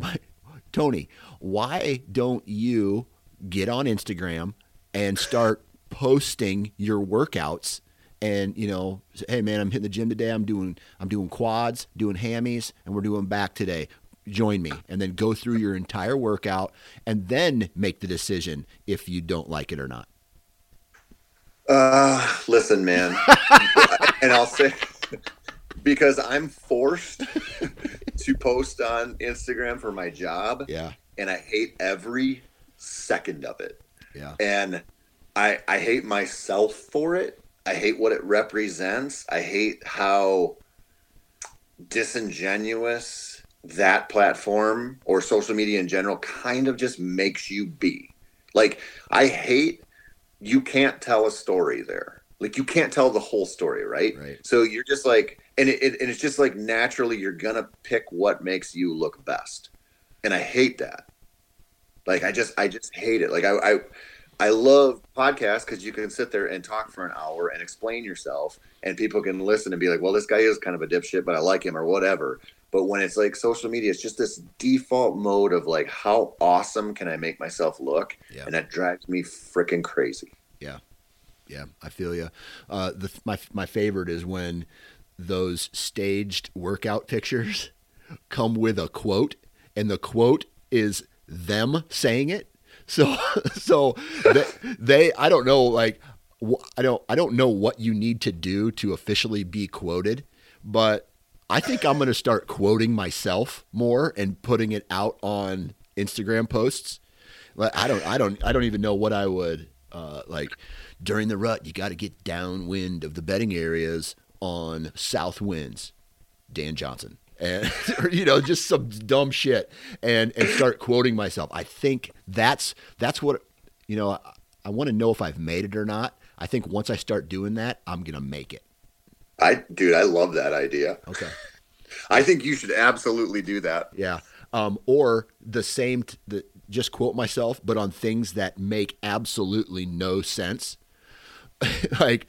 (laughs) Tony, why don't you get on Instagram and start posting your workouts? And you know, say, hey man, I'm hitting the gym today. I'm doing I'm doing quads, doing hammies, and we're doing back today. Join me, and then go through your entire workout, and then make the decision if you don't like it or not. Uh, listen, man. (laughs) and I'll say because I'm forced (laughs) to post on Instagram for my job Yeah, and I hate every second of it. yeah, And I I hate myself for it. I hate what it represents. I hate how disingenuous that platform or social media in general kind of just makes you be. Like I hate you can't tell a story there. Like you can't tell the whole story, right? Right. So you're just like, and it, it and it's just like naturally you're gonna pick what makes you look best, and I hate that. Like I just I just hate it. Like I I, I love podcasts because you can sit there and talk for an hour and explain yourself, and people can listen and be like, well, this guy is kind of a dipshit, but I like him or whatever. But when it's like social media, it's just this default mode of like, how awesome can I make myself look? Yeah. And that drives me freaking crazy. yeah, yeah. I feel you. Uh, the my my favorite is when those staged workout pictures (laughs) come with a quote, and the quote is them saying it. So (laughs) so they, they I don't know like I don't I don't know what you need to do to officially be quoted, but I think I'm going to start quoting myself more and putting it out on Instagram posts. Like, I don't, I don't, I don't even know what I would uh, like during the rut. You got to get downwind of the bedding areas on south winds. Dan Johnson, and or, (laughs) you know, just some dumb shit, and and start quoting myself. I think that's that's what you know. I, I want to know if I've made it or not. I think once I start doing that, I'm gonna make it. I, dude, I love that idea. Okay. I think you should absolutely do that. Yeah. Um, or the same, t- the, just quote myself, but on things that make absolutely no sense. (laughs) like,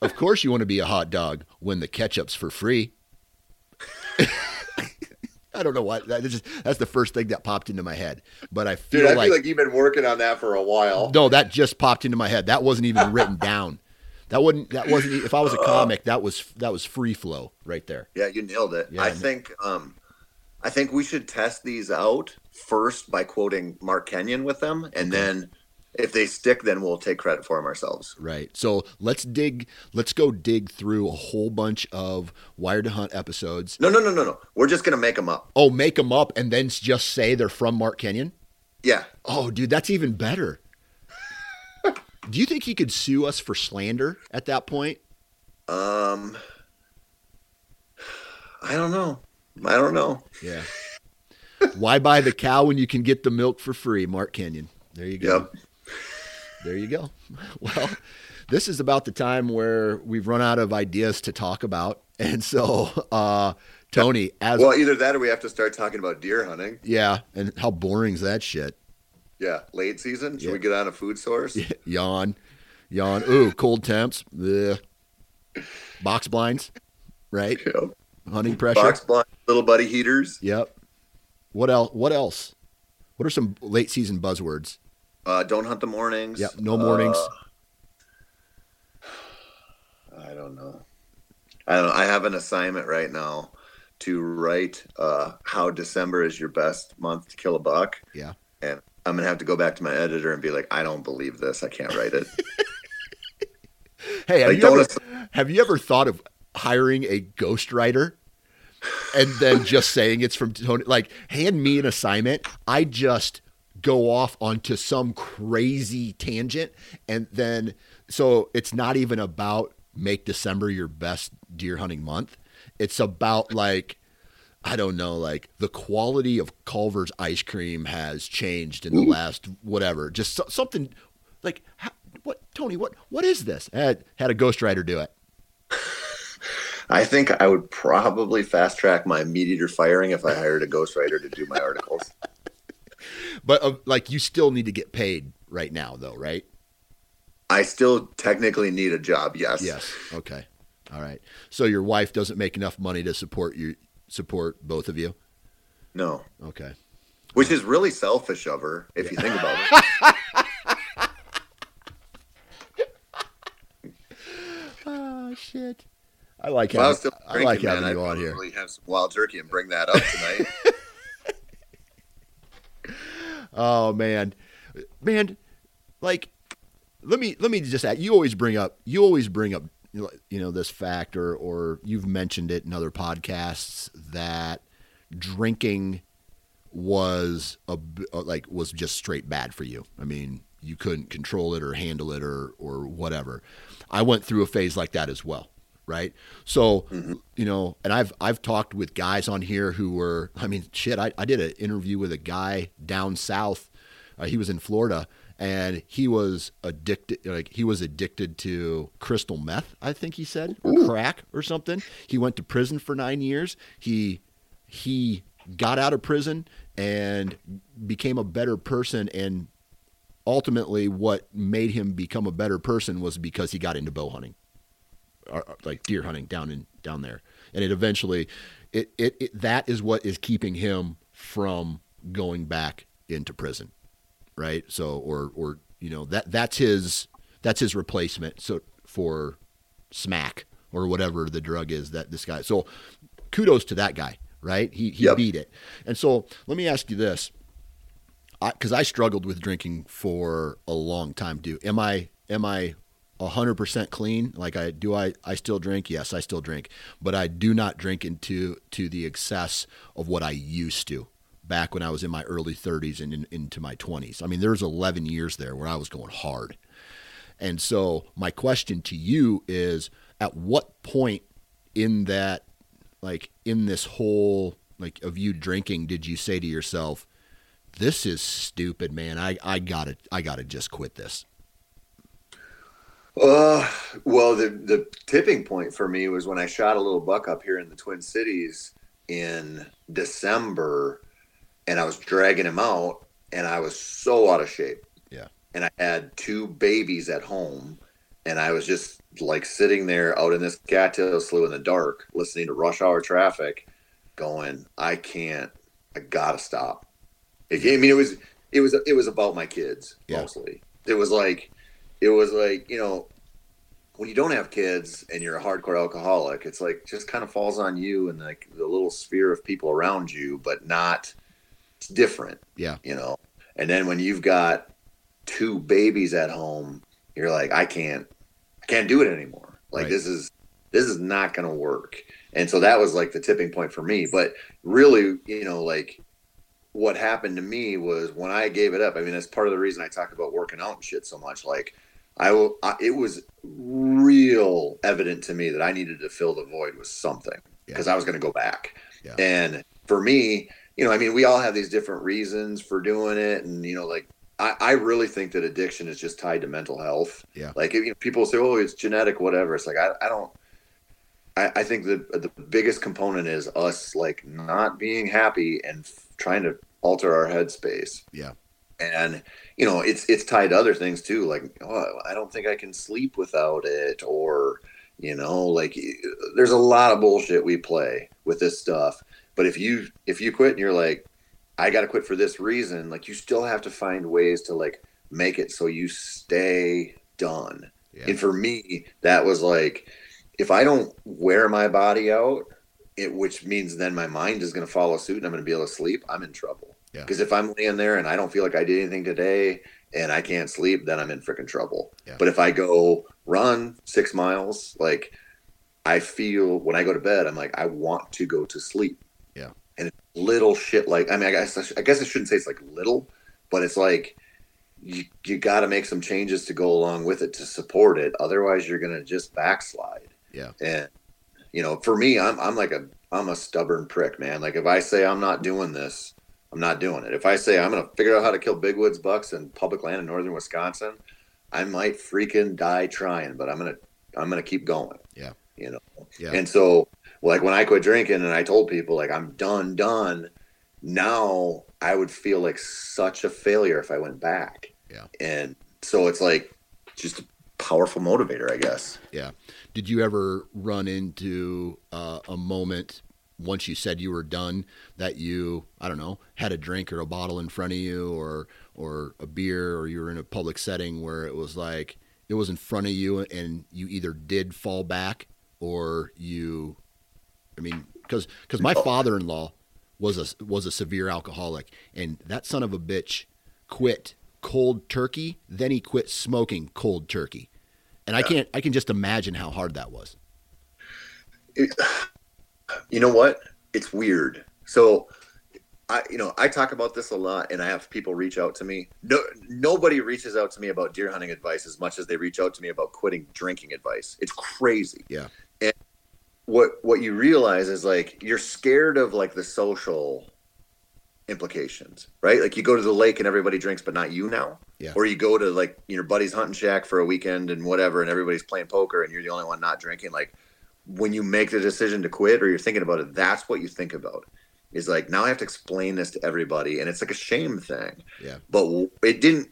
of course you want to be a hot dog when the ketchup's for free. I don't know why. That is just, that's the first thing that popped into my head. But I feel Dude, I like, feel like you've been working on that for a while. no, that just popped into my head. That wasn't even written (laughs) down. That wouldn't. That wasn't. If I was a comic, that was that was free flow right there. Yeah, you nailed it. Yeah, I I think um I think we should test these out first by quoting Mark Kenyon with them and then if they stick then we'll take credit for them ourselves. Right. So let's dig. Let's go dig through a whole bunch of Wired to Hunt episodes. No, no, no, no, no. We're just going to make them up. Oh, make them up and then just say they're from Mark Kenyon. Yeah. Oh, dude, that's even better. (laughs) Do you think he could sue us for slander at that point? Um I don't know. I don't know. Yeah. Why buy the cow when you can get the milk for free? Mark Kenyon. There you go. Yep. There you go. (laughs) Well, this is about the time where we've run out of ideas to talk about. And so, uh, Tony, as Well, either that or we have to start talking about deer hunting. yeah, and how boring's that shit? Yeah, late season. Should Yeah. we get on a food source? (laughs) yawn, yawn. Ooh, cold temps. Ugh. Box blinds, right? Yep. Hunting pressure. Box blind, little buddy heaters. Yep. What else? What else? What are some late season buzzwords? Uh, don't hunt the mornings. Yep. No mornings. Uh, I don't know. I don't know. I have an assignment right now to write uh, how December is your best month to kill a buck. yeah. And I'm gonna have to go back to my editor and be like, I don't believe this. I can't write it. (laughs) Hey, have Like, you ever have you ever thought of hiring a ghostwriter and then just saying it's from Tony? Like, hand me an assignment. I just go off onto some crazy tangent, and then so it's not even about make December your best deer hunting month. It's about like I don't know, like the quality of Culver's ice cream has changed in the last whatever. Just so, something like how, what Tony? What what is this? Had had a ghostwriter do it. (laughs) I think I would probably fast track my MeatEater firing if I hired a ghostwriter to do my articles. But uh, like you still need to get paid right now, though, right? I still technically need a job, yes. Yes. Okay. All right. So your wife doesn't make enough money to support you support both of you. No. Okay. Which is really selfish of her, if you think about it. Oh (laughs) shit. I like I having, I drinking, like man, having I'd you on here. have some wild turkey and bring that up tonight. (laughs) Oh man, man, like let me let me just add. You always bring up you always bring up you know this fact or or you've mentioned it in other podcasts that drinking was a uh, like was just straight bad for you. I mean, you couldn't control it or handle it or or whatever. I went through a phase like that as well, right? So, you know, and I've I've talked with guys on here who were I mean, shit, I, I did an interview with a guy down south. Uh, he was in Florida and he was addicted like he was addicted to crystal meth, I think he said, or crack or something. He went to prison for 9 years. He he got out of prison and became a better person and ultimately what made him become a better person was because he got into bow hunting or, like deer hunting down in down there. And it eventually it, it, it that is what is keeping him from going back into prison right? So or or you know that that's his that's his replacement so for smack or whatever the drug is that this guy so kudos to that guy right? He he Yep. beat it. And so let me ask you this. Because I, struggled with drinking for a long time. Do am I am I hundred percent clean? Like I do I I still drink? Yes, I still drink, but I do not drink into to the excess of what I used to back when I was in my early 30s and in, into my 20s. I mean, there was 11 years there where I was going hard. And so my question to you is at what point in that like in this whole like of you drinking did you say to yourself this is stupid, man. I, I gotta I gotta just quit this. Uh, well, the the tipping point for me was when I shot a little buck up here in the Twin Cities in December, and I was dragging him out, and I was so out of shape. Yeah. And I had two babies at home, and I was just like sitting there out in this cattail slough in the dark, listening to rush hour traffic, going, I can't, I gotta stop. It, I mean, it was it was it was about my kids Yeah. mostly. It was like it was like you know when you don't have kids and you're a hardcore alcoholic, it's like just kind of falls on you and like the little sphere of people around you, but not it's different, Yeah. you know. And then when you've got two babies at home, you're like, I can't, I can't do it anymore. Like Right. this is this is not going to work. And so that was like the tipping point for me. But really, you know, like what happened to me was when I gave it up. I mean, that's part of the reason I talk about working out and shit so much. Like, I will. I, it was real evident to me that I needed to fill the void with something because I was going to go back. Yeah. And for me, you know, I mean, we all have these different reasons for doing it, and you know, like I, I really think that addiction is just tied to mental health. Yeah. Like you know, people say, "Oh, it's genetic, whatever." It's like I, I don't. I, I think the the biggest component is us like not being happy and f- trying to alter our headspace. Yeah. And you know, it's it's tied to other things too. Like, oh, I don't think I can sleep without it, or you know, like there's a lot of bullshit we play with this stuff. But if you if you quit and you're like, I got to quit for this reason, like you still have to find ways to like make it so you stay done. Yeah. And for me, that was like, if I don't wear my body out, it which means then my mind is going to follow suit and I'm going to be able to sleep. I'm in trouble. Yeah. Because if I'm laying there and I don't feel like I did anything today and I can't sleep, then I'm in freaking trouble. Yeah. But if I go run six miles, like I feel when I go to bed, I'm like, I want to go to sleep. Yeah. And little shit like, I mean, I guess, I guess I shouldn't say it's like little, but it's like, you, you got to make some changes to go along with it to support it. Otherwise, you're going to just backslide. Yeah. And, you know, for me, I'm, I'm like a, I'm a stubborn prick, man. Like if I say I'm not doing this, I'm not doing it. If I say I'm going to figure out how to kill big woods bucks in public land in northern Wisconsin, I might freaking die trying, but I'm going to, I'm going to keep going. Yeah. You know? Yeah. And so, like when I quit drinking and I told people like I'm done, done, now I would feel like such a failure if I went back. Yeah. And so it's like just a powerful motivator, I guess. Yeah. Did you ever run into uh, a moment once you said you were done that you, I don't know, had a drink or a bottle in front of you or or a beer or you were in a public setting where it was like it was in front of you and you either did fall back or you I mean cuz cuz my oh. father-in-law was a was a severe alcoholic and that son of a bitch quit cold turkey then he quit smoking cold turkey. And I can't I can just imagine how hard that was. It, you know what? It's weird. So I you know, I talk about this a lot and I have people reach out to me. No nobody reaches out to me about deer hunting advice as much as they reach out to me about quitting drinking advice. It's crazy. Yeah. And what what you realize is like you're scared of like the social implications, right? Like you go to the lake and everybody drinks but not you now. Yeah. Or you go to like your buddy's hunting shack for a weekend and whatever and everybody's playing poker and you're the only one not drinking like when you make the decision to quit or you're thinking about it, that's what you think about. Is like now I have to explain this to everybody, and it's like a shame thing. Yeah. But it didn't.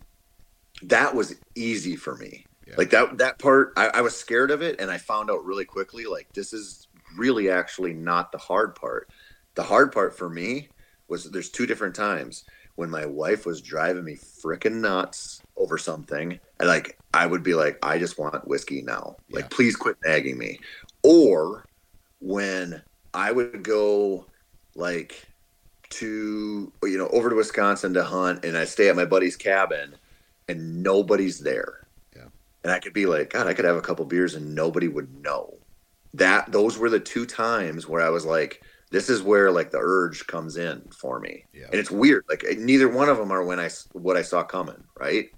That was easy for me. Yeah. Like that that part, I, I was scared of it, and I found out really quickly. Like this is really actually not the hard part. The hard part for me was there's two different times when my wife was driving me freaking nuts over something, and like I would be like, I just want whiskey now. Like, please quit nagging me. Or when I would go like to you know over to Wisconsin to hunt, and I stay at my buddy's cabin, and nobody's there. Yeah. And I could be like, God, I could have a couple beers and nobody would know. That those were the two times where I was like, this is where like the urge comes in for me. Yeah. And it's weird. Like eh, neither one of them are when I what I saw coming, right?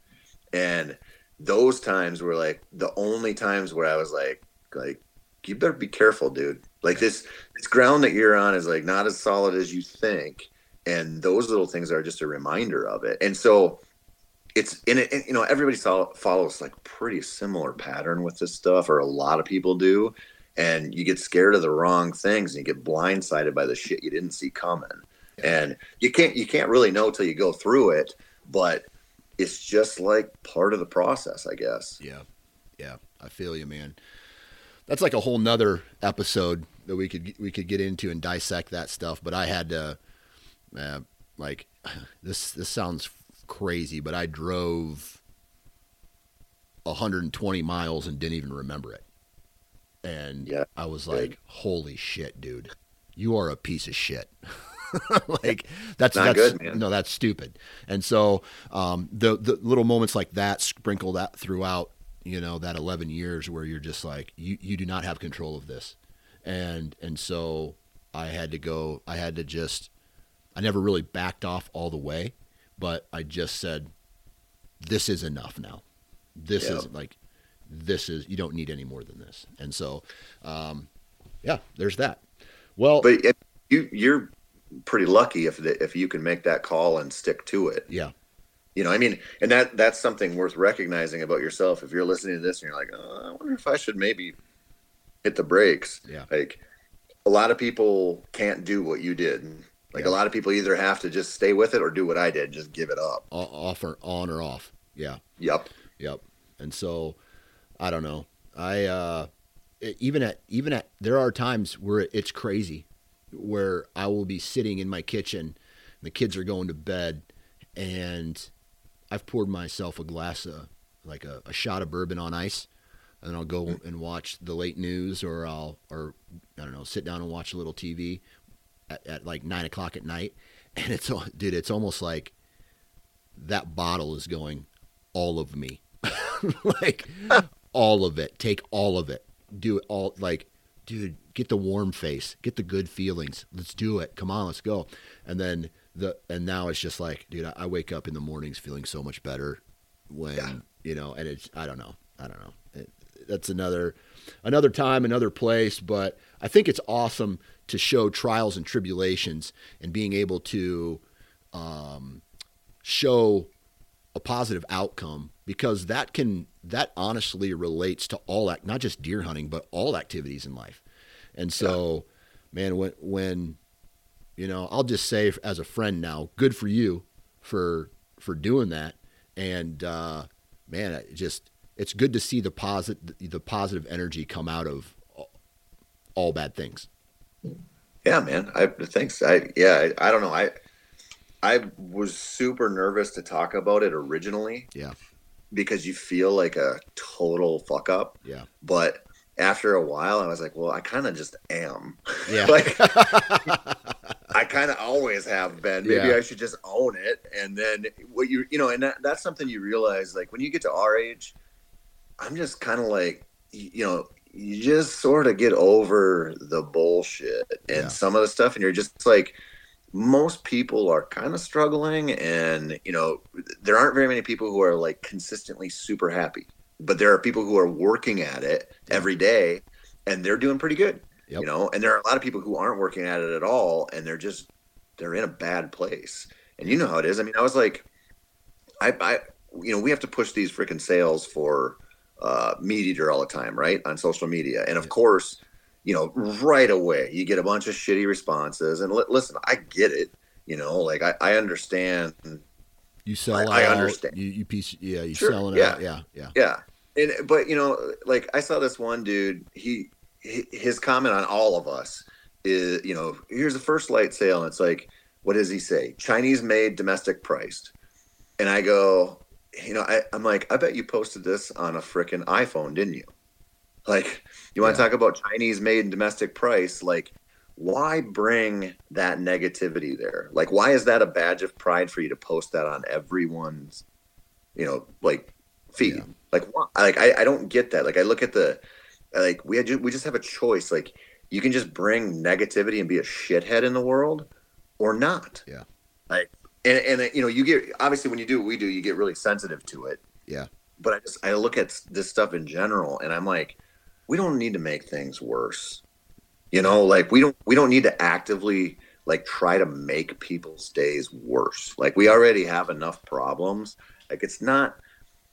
And those times were like the only times where I was like, like you better be careful, dude. Like this this ground that you're on is like not as solid as you think, and those little things are just a reminder of it. And so it's in it. You know, everybody saw, follows like pretty similar pattern with this stuff, or a lot of people do. And you get scared of the wrong things, and you get blindsided by the shit you didn't see coming. And you can't you can't really know till you go through it, but it's just like part of the process, I guess. Yeah. Yeah. I feel you, man. That's like a whole nother episode that we could we could get into and dissect that stuff. But I had to, uh, like, (sighs) this this sounds crazy, but I drove 120 miles and didn't even remember it. And Yeah. I was like, "Holy shit, dude! You are a piece of shit." (laughs) like (laughs) that's Not that's good, man. no, that's stupid. And so um, the the little moments like that sprinkled out throughout, you know, that 11 years where you're just like, you you do not have control of this, and and so I had to go. I had to just. I never really backed off all the way, but I just said, "This is enough now. This Yeah. is like, this is you don't need any more than this." And so, um, yeah, there's that. Well, But you you're pretty lucky if the, if you can make that call and stick to it. yeah, You know, I mean, and that that's something worth recognizing about yourself. If you're listening to this and you're like, oh, I wonder if I should maybe hit the brakes. Yeah. Like a lot of people can't do what you did. Like Yeah. a lot of people either have to just stay with it or do what I did, just give it up. off or on or off. Yeah. Yep. Yep. And so, I don't know. I uh, even at even at there are times where it's crazy, where I will be sitting in my kitchen, and the kids are going to bed, and I've poured myself a glass of like a, a shot of bourbon on ice, and I'll go mm-hmm. and watch the late news, or I'll or I don't know, sit down and watch a little TV. at, at like nine o'clock at night, (laughs) and it's all, dude, it's almost like that bottle is going all of me, (laughs) like all of it. Take all of it. Do it all. Like, dude, get the warm face, get the good feelings. Let's do it. Come on, let's go. And then the and now it's just like, dude, I, I wake up in the mornings feeling so much better when yeah. you know, and it's I don't know, I don't know. It, that's another another time, another place, but I think it's awesome to show trials and tribulations and being able to um, show a positive outcome because that can that honestly relates to all act not just deer hunting but all activities in life and so yeah. man when when you know i'll just say as a friend now good for you for for doing that and uh man it just it's good to see the positive the positive energy come out of all bad things yeah man i thanks i yeah I, I don't know i I was super nervous to talk about it originally. Yeah. Because you feel like a total fuck up. Yeah. But after a while, I was like, well, I kind of just am. Yeah. (laughs) like, (laughs) I kind of always have been. Maybe Yeah. I should just own it. And then what you, you know, and that, that's something you realize, like when you get to our age, I'm just kind of like, you know, you just sort of get over the bullshit and Yeah. some of the stuff, and you're just like, most people are kind of struggling, and you know, there aren't very many people who are like consistently super happy, but there are people who are working at it every day, and they're doing pretty good. Yep. You know, and there are a lot of people who aren't working at it at all, and they're just they're in a bad place. And you know how it is. I mean, I was like, I, I you know, we have to push these freaking sales for uh, MeatEater all the time, right, on social media, and of course, you know, right away you get a bunch of shitty responses. And li- listen, I get it. You know, like I, I understand. You sell I- I understand. you, you piece yeah you Sure, selling yeah. out yeah yeah Yeah, and but you know, like I saw this one dude. He his comment on all of us is, you know, here's the First Lite sale, and it's like, what does he say? Chinese made, domestic priced. And I go, you know, I, I'm like, I bet you posted this on a freaking iPhone, didn't you? Like, you want to Yeah. talk about Chinese made and domestic price? Like, why bring that negativity there? Like, why is that a badge of pride for you to post that on everyone's, you know, like feed? Yeah. Like, why? like I, I don't get that. Like, I look at the, like we had, we just have a choice. Like, you can just bring negativity and be a shithead in the world, or not. Yeah. Like, and and you know, you get obviously when you do what we do, you get really sensitive to it. Yeah. But I just I look at this stuff in general, and I'm like, we don't need to make things worse. You know, like we don't we don't need to actively like try to make people's days worse. Like we already have enough problems. Like it's not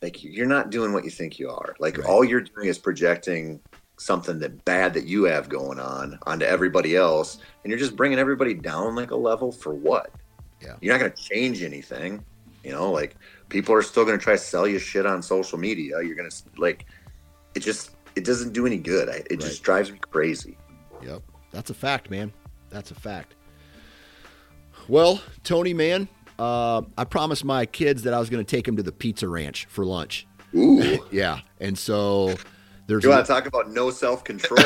like you're not doing what you think you are. Like Right. all you're doing is projecting something that bad that you have going on onto everybody else, and you're just bringing everybody down like a level for what? Yeah. You're not going to change anything. You know, like people are still going to try to sell you shit on social media. You're going to like it just it doesn't do any good. I, it just drives me crazy. Yep. That's a fact, man. That's a fact. Well, Tony, man, uh, I promised my kids that I was going to take them to the Pizza Ranch for lunch. Ooh. (laughs) Yeah. And so there's. You want to talk about no self control? (laughs)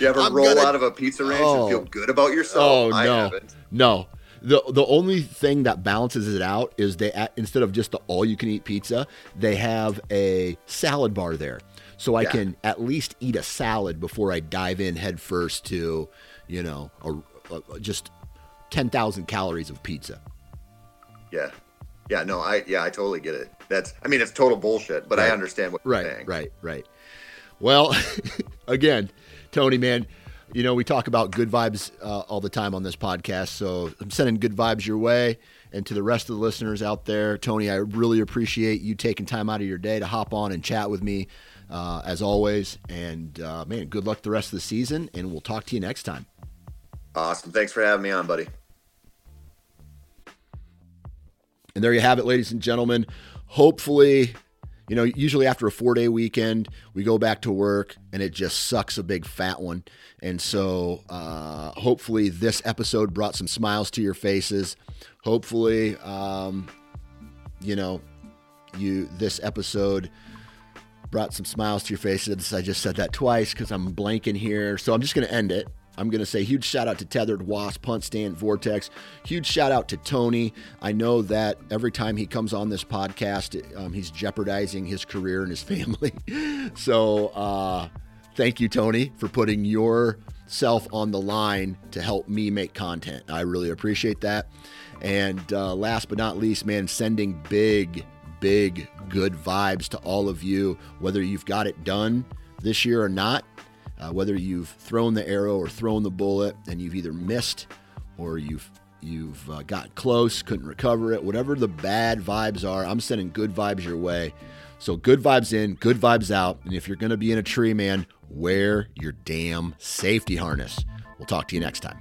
you ever I'm roll gonna- out of a pizza ranch Oh. and feel good about yourself? Oh I no, haven't. no. The the only thing that balances it out is they instead of just the all you can eat pizza, they have a salad bar there, so I Yeah. can at least eat a salad before I dive in headfirst to, you know, a, a, just ten thousand calories of pizza. Yeah, yeah, no, I yeah, I totally get it. That's, I mean, it's total bullshit, but I understand what you're Right, saying. right, right. Well, (laughs) again, Tony, man, you know we talk about good vibes uh, all the time on this podcast, so I'm sending good vibes your way, and to the rest of the listeners out there, Tony, I really appreciate you taking time out of your day to hop on and chat with me, uh, as always. And uh, man, good luck the rest of the season, and we'll talk to you next time. Awesome. Thanks for having me on, buddy. And there you have it, ladies and gentlemen. Hopefully, you know, usually after a four day weekend, we go back to work and it just sucks a big fat one. And so, uh, hopefully, this episode brought some smiles to your faces. Hopefully, um, you know, you this episode brought some smiles to your faces. I just said that twice because I'm blanking here. So I'm just going to end it. I'm going to say huge shout out to Tethrd Wasp, HuntStand, Vortex. Huge shout out to Tony. I know that every time he comes on this podcast, um, he's jeopardizing his career and his (laughs) family. so uh, thank you, Tony, for putting yourself on the line to help me make content. I really appreciate that. And uh, last but not least, man, sending big, big good vibes to all of you, whether you've got it done this year or not uh, whether you've thrown the arrow or thrown the bullet and you've either missed or you've you've uh, got close, couldn't recover it, whatever the bad vibes are, I'm sending good vibes your way. So good vibes in, good vibes out. And if you're going to be in a tree, man, wear your damn safety harness. We'll talk to you next time.